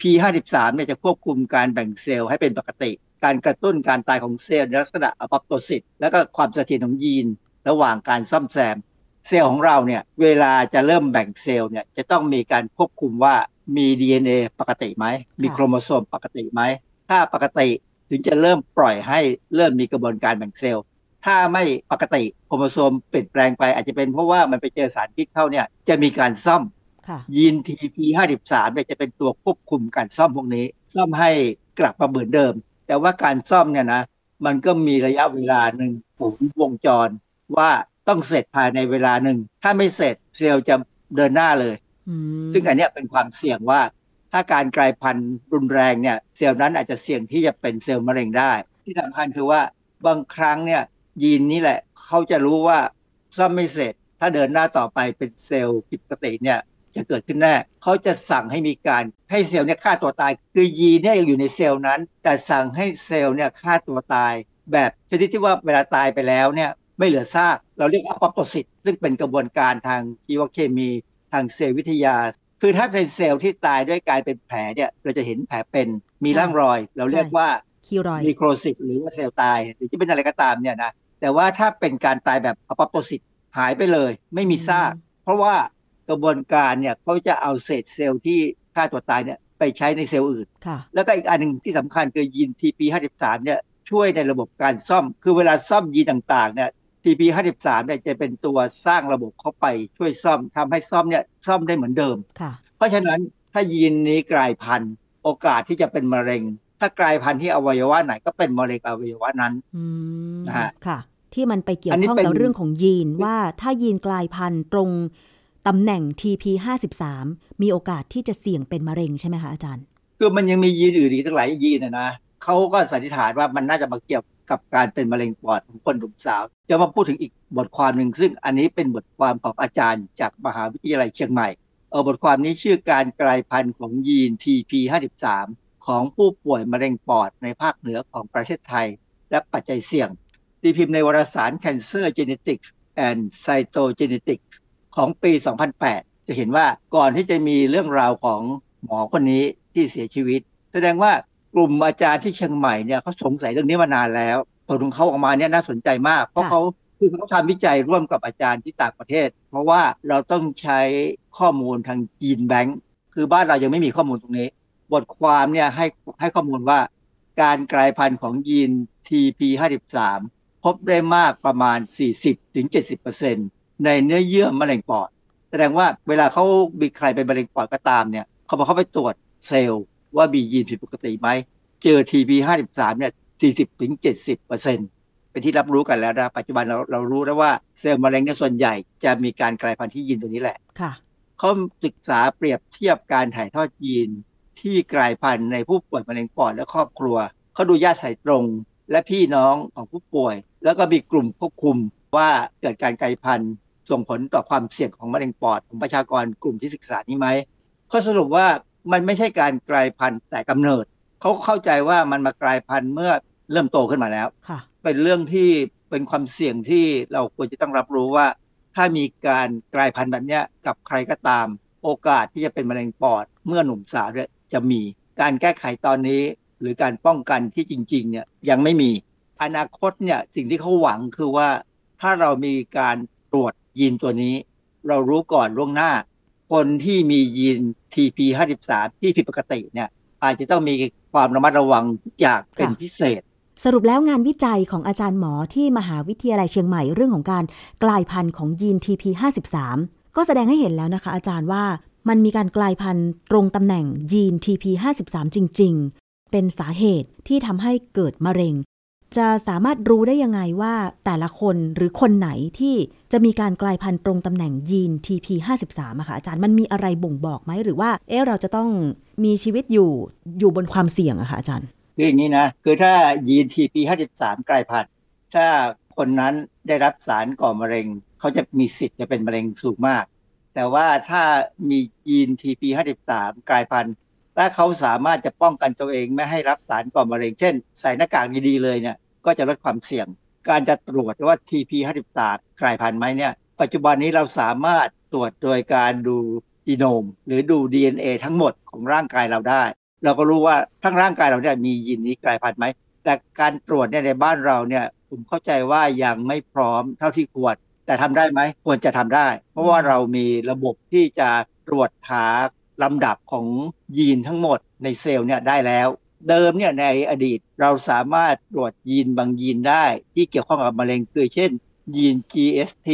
P53 เนี่ยจะควบคุมการแบ่งเซลล์ให้เป็นปกติ การกระตุ้นการตายของเซลล์ในลักษณะ apoptosis แล้วก็ความเสถียรของยีน ระหว่างการซ่อมแซม เซลล์ของเราเนี่ยเวลาจะเริ่มแบ่งเซลล์เนี่ยจะต้องมีการควบคุมว่ามี DNA ปกติไหม มีโครโมโซมปกติไหม ถ้าปกติถึงจะเริ่มปล่อยให้เริ่มมีกระบวนการแบ่งเซลล์ ถ้าไม่ปกติโครโมโซมเปลี่ยนแปลงไปอาจจะเป็นเพราะว่ามันไปเจอสารพิษเข้าเนี่ยจะมีการซ่อมค่ะยีน TP53 เนี่ยจะเป็นตัวควบคุมการซ่อมพวกนี้ ซ่อมให้กลับมาเหมือนเดิม แต่ว่าการซ่อมเนี่ยนะมันก็มีระยะเวลาหนึ่งผมวงจร ว่าต้องเสร็จภายในเวลาหนึ่ง ถ้าไม่เสร็จเซลล์จะเดินหน้าเลยอืมซึ่งอันเนี้ยเป็นความเสี่ยงว่า ถ้าการกลายพันธุ์รุนแรงเนี่ยเซลล์นั้นอาจจะเสี่ยงที่จะเป็นเซลล์มะเร็งได้ ที่สำคัญคือว่าบางครั้งเนี่ยยีนนี้แหละเขาจะรู้ว่าซ่อมไม่เสร็จ ถ้าเดินหน้าต่อไปเป็นเซลล์ผิดปกติเนี่ยจะเกิดขึ้นแน่เขาจะสั่งให้มีการให้เซลล์เนี่ยฆ่าตัวตาย คือยีนเนี่ยยังอยู่ในเซลล์นั้น แต่สั่งให้เซลล์เนี่ยฆ่าตัวตาย แบบชนิดที่ว่าเวลาตายไปแล้วเนี่ย ไม่เหลือซาก เราเรียก apoptosis ซึ่งเป็นกระบวนการทางชีวเคมีทางเซลล์วิทยา คือถ้าเป็นเซลล์ที่ตายด้วยการเป็นแผลเนี่ยเราจะเห็นแผลเป็นมีร่องรอย เราเรียกว่า keloid necrosis หรือว่าเซลล์ตาย หรือจะเป็นอะไรก็ตามเนี่ยนะแต่ว่าถ้าเป็นการตายแบบอะปอปโตซิสหายไปเลย ไม่มีซากเพราะว่ากระบวนการเนี่ยเขาจะเอาเศษเซลล์ที่ฆ่าตัวตายเนี่ยไปใช้ในเซลล์อื่นค่ะแล้วก็อีกอันหนึ่งที่สำคัญคือยีน TP53 เนี่ยช่วยในระบบการซ่อม คือเวลาซ่อมยีนต่างๆเนี่ย TP53 เนี่ยจะเป็นตัวสร้างระบบเข้าไปช่วยซ่อมทำให้ซ่อมเนี่ยซ่อมได้เหมือนเดิมค่ะเพราะฉะนั้นถ้ายีนนี้กลายพันธุ์โอกาสที่จะเป็นมะเร็ง ถ้ากลายพันธุ์ที่อวัยวะไหนก็เป็นมะเร็งอวัยวะนั้นอืมนะฮะค่ะ ที่มันไปเกี่ยอัวนนี้ข้องเป็นกับเรื่องของยีนว่าถ้ายีนกลายพันธุ์ตรงตำแหน่ง TP53 มีโอกาสที่จะเสี่ยงเป็นมะเร็งใช่ไหมคะอาจารย์ คือมันยังมียีนอื่นอีกตั้งหลายยีนนะนะเขาก็สันนิษฐานว่ามันน่าจะมาเกี่ยว กับการเป็นมะเร็งปอดของคนหนุ่มสาว จะมาพูดถึงอีกบทความหนึ่งซึ่งอันนี้เป็นบทความของอาจารย์จากมหาวิทยาลัยเชียงใหม่ เออบทความนี้ชื่อการกลายพันธุ์ของยีน TP53 ของผู้ป่วยมะเร็งปอดในภาคเหนือของประเทศไทย และปัจจัยเสี่ยงตีพิมพ์ในวารสาร Cancer Genetics and Cytogenetics ของปี 2008 จะเห็นว่าก่อนที่จะมีเรื่องราวของหมอคนนี้ที่เสียชีวิต แสดงว่า กลุ่มอาจารย์ที่เชียงใหม่เนี่ยเขาสงสัยเรื่องนี้มานานแล้วผลของเขาออกมาเนี่ยน่าสนใจมาก เพราะค่ะเขาคือเขาทำวิจัยร่วมกับอาจารย์ที่ต่างประเทศ เพราะว่าเราต้องใช้ข้อมูลทางจีนแบงค์คือบ้านเรายังไม่มีข้อมูลตรงนี้ บทความเนี่ยให้ให้ข้อมูลว่า การกลายพันธุ์ของยีน TP53 พบได้มากประมาณ 40-70%ในเนื้อเยื่อมะเร็งปอด แสดงว่าเวลาเขามีใครเป็นมะเร็งปอดก็ตามเนี่ยเขาพอเขาไปตรวจเซลล์ ว่ามียีนผิดปกติไหม เจอ TP53 เนี่ย 40-70%เป็นที่รับรู้กันแล้วนะ ปัจจุบันเราเรารู้แล้วว่าเซลล์มะเร็งเนี่ยส่วนใหญ่จะมีการกลายพันธุ์ที่ยีนตัวนี้แหละค่ะเขาศึกษาเปรียบเทียบการถ่ายทอดยีนที่กลายพันธุ์ในผู้ป่วยมะเร็งปอดและครอบครัว เขาดูญาติสายตรง และพี่น้องของผู้ป่วย แล้วก็มีกลุ่มควบคุมว่าเกิดการกลายพันธุ์ส่งผลต่อความเสี่ยงของมะเร็งปอดของประชากรกลุ่มที่ศึกษานี้ไหมเขาสรุปว่า มันไม่ใช่การกลายพันธุ์แต่กำเนิด เขาเข้าใจว่ามันมากลายพันธุ์เมื่อเริ่มโตขึ้นมาแล้วค่ะเป็นเรื่องที่เป็นความเสี่ยงที่เราควรจะต้องรับรู้ว่า ถ้ามีการกลายพันธุ์แบบเนี้ยกับใครก็ตาม โอกาสที่จะเป็นมะเร็งปอด เมื่อหนุ่มสาวเนี่ยจะมีการแก้ไขตอนนี้ หรือการป้องกันที่จริงๆเนี่ยยังไม่มี อนาคตเนี่ยสิ่งที่เขาหวังคือว่า ถ้าเรามีการตรวจยีนตัวนี้ เรารู้ก่อนล่วงหน้า คนที่มียีน TP53 ที่ผิดปกติเนี่ยอาจจะต้องมีความระมัดระวังทุกอย่างเป็นค่ะพิเศษ สรุปแล้วงานวิจัยของอาจารย์หมอที่มหาวิทยาลัยเชียงใหม่เรื่องของการกลายพันธุ์ของยีน TP53 ก็แสดงให้เห็นแล้วนะคะอาจารย์ว่ามันมีการกลายพันธุ์ตรงตำแหน่งยีน TP53 จริง ๆ เป็นสาเหตุที่ทำให้เกิดมะเร็ง จะสามารถรู้ได้ยังไงว่าแต่ละคนหรือคนไหนที่จะมีการกลายพันธุ์ตรงตำแหน่งยีน TP53 อะค่ะอาจารย์มันมีอะไรบ่งบอกไหมหรือว่า เอ๊ะเราจะต้องมีชีวิตอยู่อยู่บนความเสี่ยงอะค่ะอาจารย์คืออย่างนี้นะ คือถ้ายีน TP53 กลายพันธุ์ถ้าคนนั้นได้รับสารก่อมะเร็ง เขาจะมีสิทธิ์จะเป็นมะเร็งสูงมาก แต่ว่าถ้ามียีน TP53 กลายพันธุ์ และเขาสามารถจะป้องกันตัวเองไม่ให้รับสารก่อมะเร็ง เช่น ใส่หน้ากากดีๆเลยเนี่ยก็จะลดความเสี่ยง การจะตรวจว่า TP53 กลายพันธุ์ไหมเนี่ยปัจจุบันนี้เราสามารถตรวจโดยการดูจีโนม หรือดู DNA ทั้งหมดของร่างกายเราได้ เราก็รู้ว่าทั้งร่างกายเราเนี่ยมียีนนี้กลายพันธุ์ไหมแต่การตรวจเนี่ยในบ้านเราเนี่ยผมเข้าใจว่ายังไม่พร้อมเท่าที่ควรแต่ทำได้ไหมควรจะทำได้ เพราะว่าเรามีระบบที่จะตรวจหา ลำดับของยีนทั้งหมดในเซลล์เนี่ยได้แล้ว เดิมเนี่ยในอดีตเราสามารถตรวจยีนบางยีนได้ ที่เกี่ยวข้องกับมะเร็งคือเช่น ยีน GST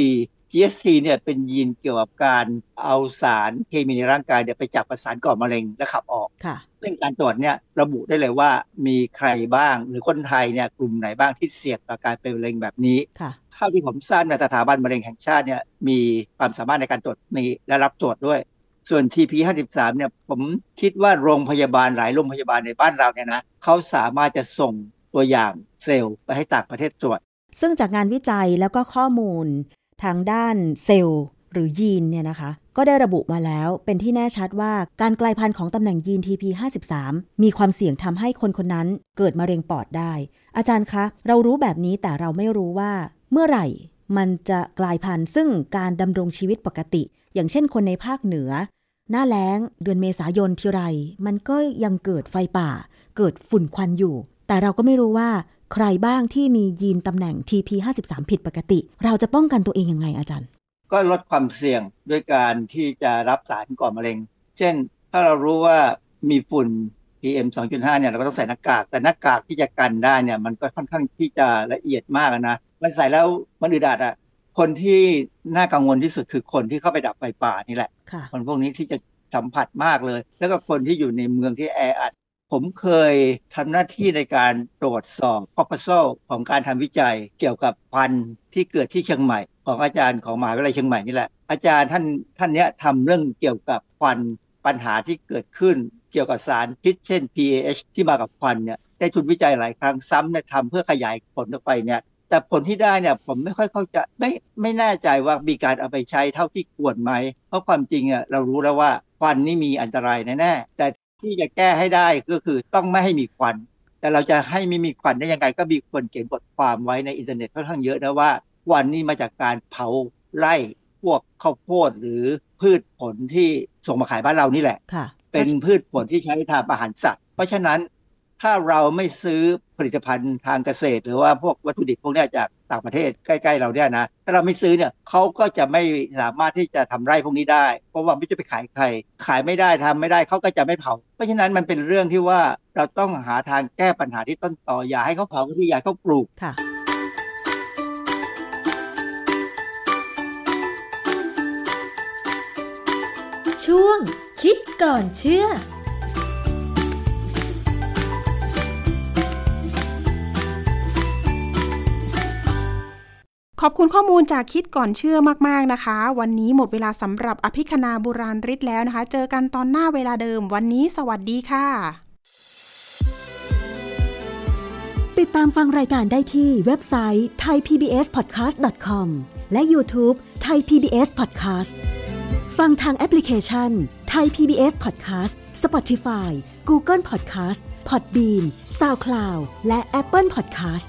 GST เนี่ยเป็นยีนเกี่ยวกับการเอาสารเคมีในร่างกายเนี่ยไปจับประสานก่อมะเร็งและขับออกค่ะซึ่งการตรวจเนี่ยระบุได้เลยว่ามีใครบ้าง หรือคนไทยเนี่ยกลุ่มไหนบ้างที่เสี่ยงต่อการเป็นมะเร็งแบบนี้ค่ะเท่าที่ผมทราบในสถาบันมะเร็งแห่งชาติเนี่ยมีความสามารถในการตรวจนี้และรับตรวจด้วย ส่วน TP 53เนี่ยผมคิดว่าโรงพยาบาลหลายโรงพยาบาลในบ้านเราเนี่ยนะเขาสามารถจะส่งตัวอย่างเซลล์ไปให้ต่างประเทศตรวจ ซึ่งจากงานวิจัยแล้วก็ข้อมูลทางด้านเซลล์หรือยีนเนี่ยนะคะ ก็ได้ระบุมาแล้วเป็นที่แน่ชัดว่าการกลายพันธุ์ของตำแหน่งยีน TP53 มีความเสี่ยงทำให้คนคนนั้นเกิดมะเร็งปอดได้ อาจารย์คะ เรารู้แบบนี้แต่เราไม่รู้ว่า เมื่อไหร่มันจะกลายพันธุ์ซึ่งการดำรงชีวิตปกติ อย่างเช่นคนในภาคเหนือ หน้าแล้งเดือนเมษายนทีไร มันก็ยังเกิดไฟป่า เกิดฝุ่นควันอยู่ แต่เราก็ไม่รู้ว่าใครบ้างที่มียีนตำแหน่ง TP53 ผิดปกติ เราจะป้องกันตัวเองยังไงอาจารย์ ก็ลดความเสี่ยงด้วยการที่จะรับสารก่อมะเร็ง เช่น ถ้าเรารู้ว่ามีฝุ่น PM 2.5เนี่ยเราก็ต้องใส่หน้ากาก แต่หน้ากากที่จะกันได้เนี่ยมันก็ค่อนข้างที่จะละเอียดมากนะ มันใส่แล้วมันอึดอัดอะ คนที่น่ากังวลที่สุดคือคนที่เข้าไปดับไฟป่านี่แหละค่ะคนพวกนี้ที่จะสัมผัสมากเลย แล้วก็คนที่อยู่ในเมืองที่แออัด ผมเคยทำหน้าที่ในการตรวจสอบ proposal ของการทำวิจัยเกี่ยวกับควันที่เกิดที่เชียงใหม่ ของอาจารย์ของมหาวิทยาลัยเชียงใหม่นี่แหละ อาจารย์ท่านท่านเนี้ยทำเรื่องเกี่ยวกับควันปัญหาที่เกิดขึ้นเกี่ยวกับสารพิษเช่น PAH ที่มากับควันเนี่ยได้ทุนวิจัยหลายครั้งซ้ำเนี่ยทำเพื่อขยายผลออกไปเนี่ย แต่ผลที่ได้เนี่ยผมไม่ค่อยเข้าใจไม่ไม่แน่ใจว่ามีการเอาไปใช้เท่าที่ควรไหม เพราะความจริงอะเรารู้แล้วว่าควันนี่มีอันตรายแน่ๆแต่ที่จะแก้ให้ได้ก็คือต้องไม่ให้มีควัน แต่เราจะให้ไม่มีควันได้ยังไง ก็มีคนเขียนบทความไว้ในอินเทอร์เน็ตค่อนข้างเยอะนะว่าควันนี่มาจากการเผาไร่พวกข้าวโพดหรือพืชผลที่ส่งมาขายบ้านเรานี่แหละค่ะเป็นพืชผลที่ใช้ทำอาหารสัตว์ เพราะฉะนั้นถ้าเราไม่ซื้อผ ลิตภัณฑ์ทางเกษตร หรือว่าพวกวัตถุดิบพวกนี้จากต่างประเทศใกล้ๆเราเนี่ยนะถ้าเราไม่ซื้อเนี่ยเขาก็จะไม่สามารถที่จะทำไร่พวกนี้ได้ เพราะว่าไม่จะไปขายใคร ขายไม่ได้ทำไม่ได้เขาก็จะไม่เผา เพราะฉะนั้นมันเป็นเรื่องที่ว่าเราต้องหาทางแก้ปัญหาที่ต้นต่ออย่าให้เขาเผาที่อย่าเขาปลูกค่ะช่วงคิดก่อนเชื่อ ขอบคุณข้อมูลจากคิดก่อนเชื่อมากๆนะคะ วันนี้หมดเวลาสำหรับอภิคณาบุราริศแล้วนะคะ เจอกันตอนหน้าเวลาเดิม วันนี้สวัสดีค่ะ ติดตามฟังรายการได้ที่เว็บไซต์ thaipbspodcast.com และ YouTube Thai PBS Podcast ฟังทางแอปพลิเคชัน Thai PBS Podcast Spotify Google Podcast Podbean SoundCloud และ Apple Podcast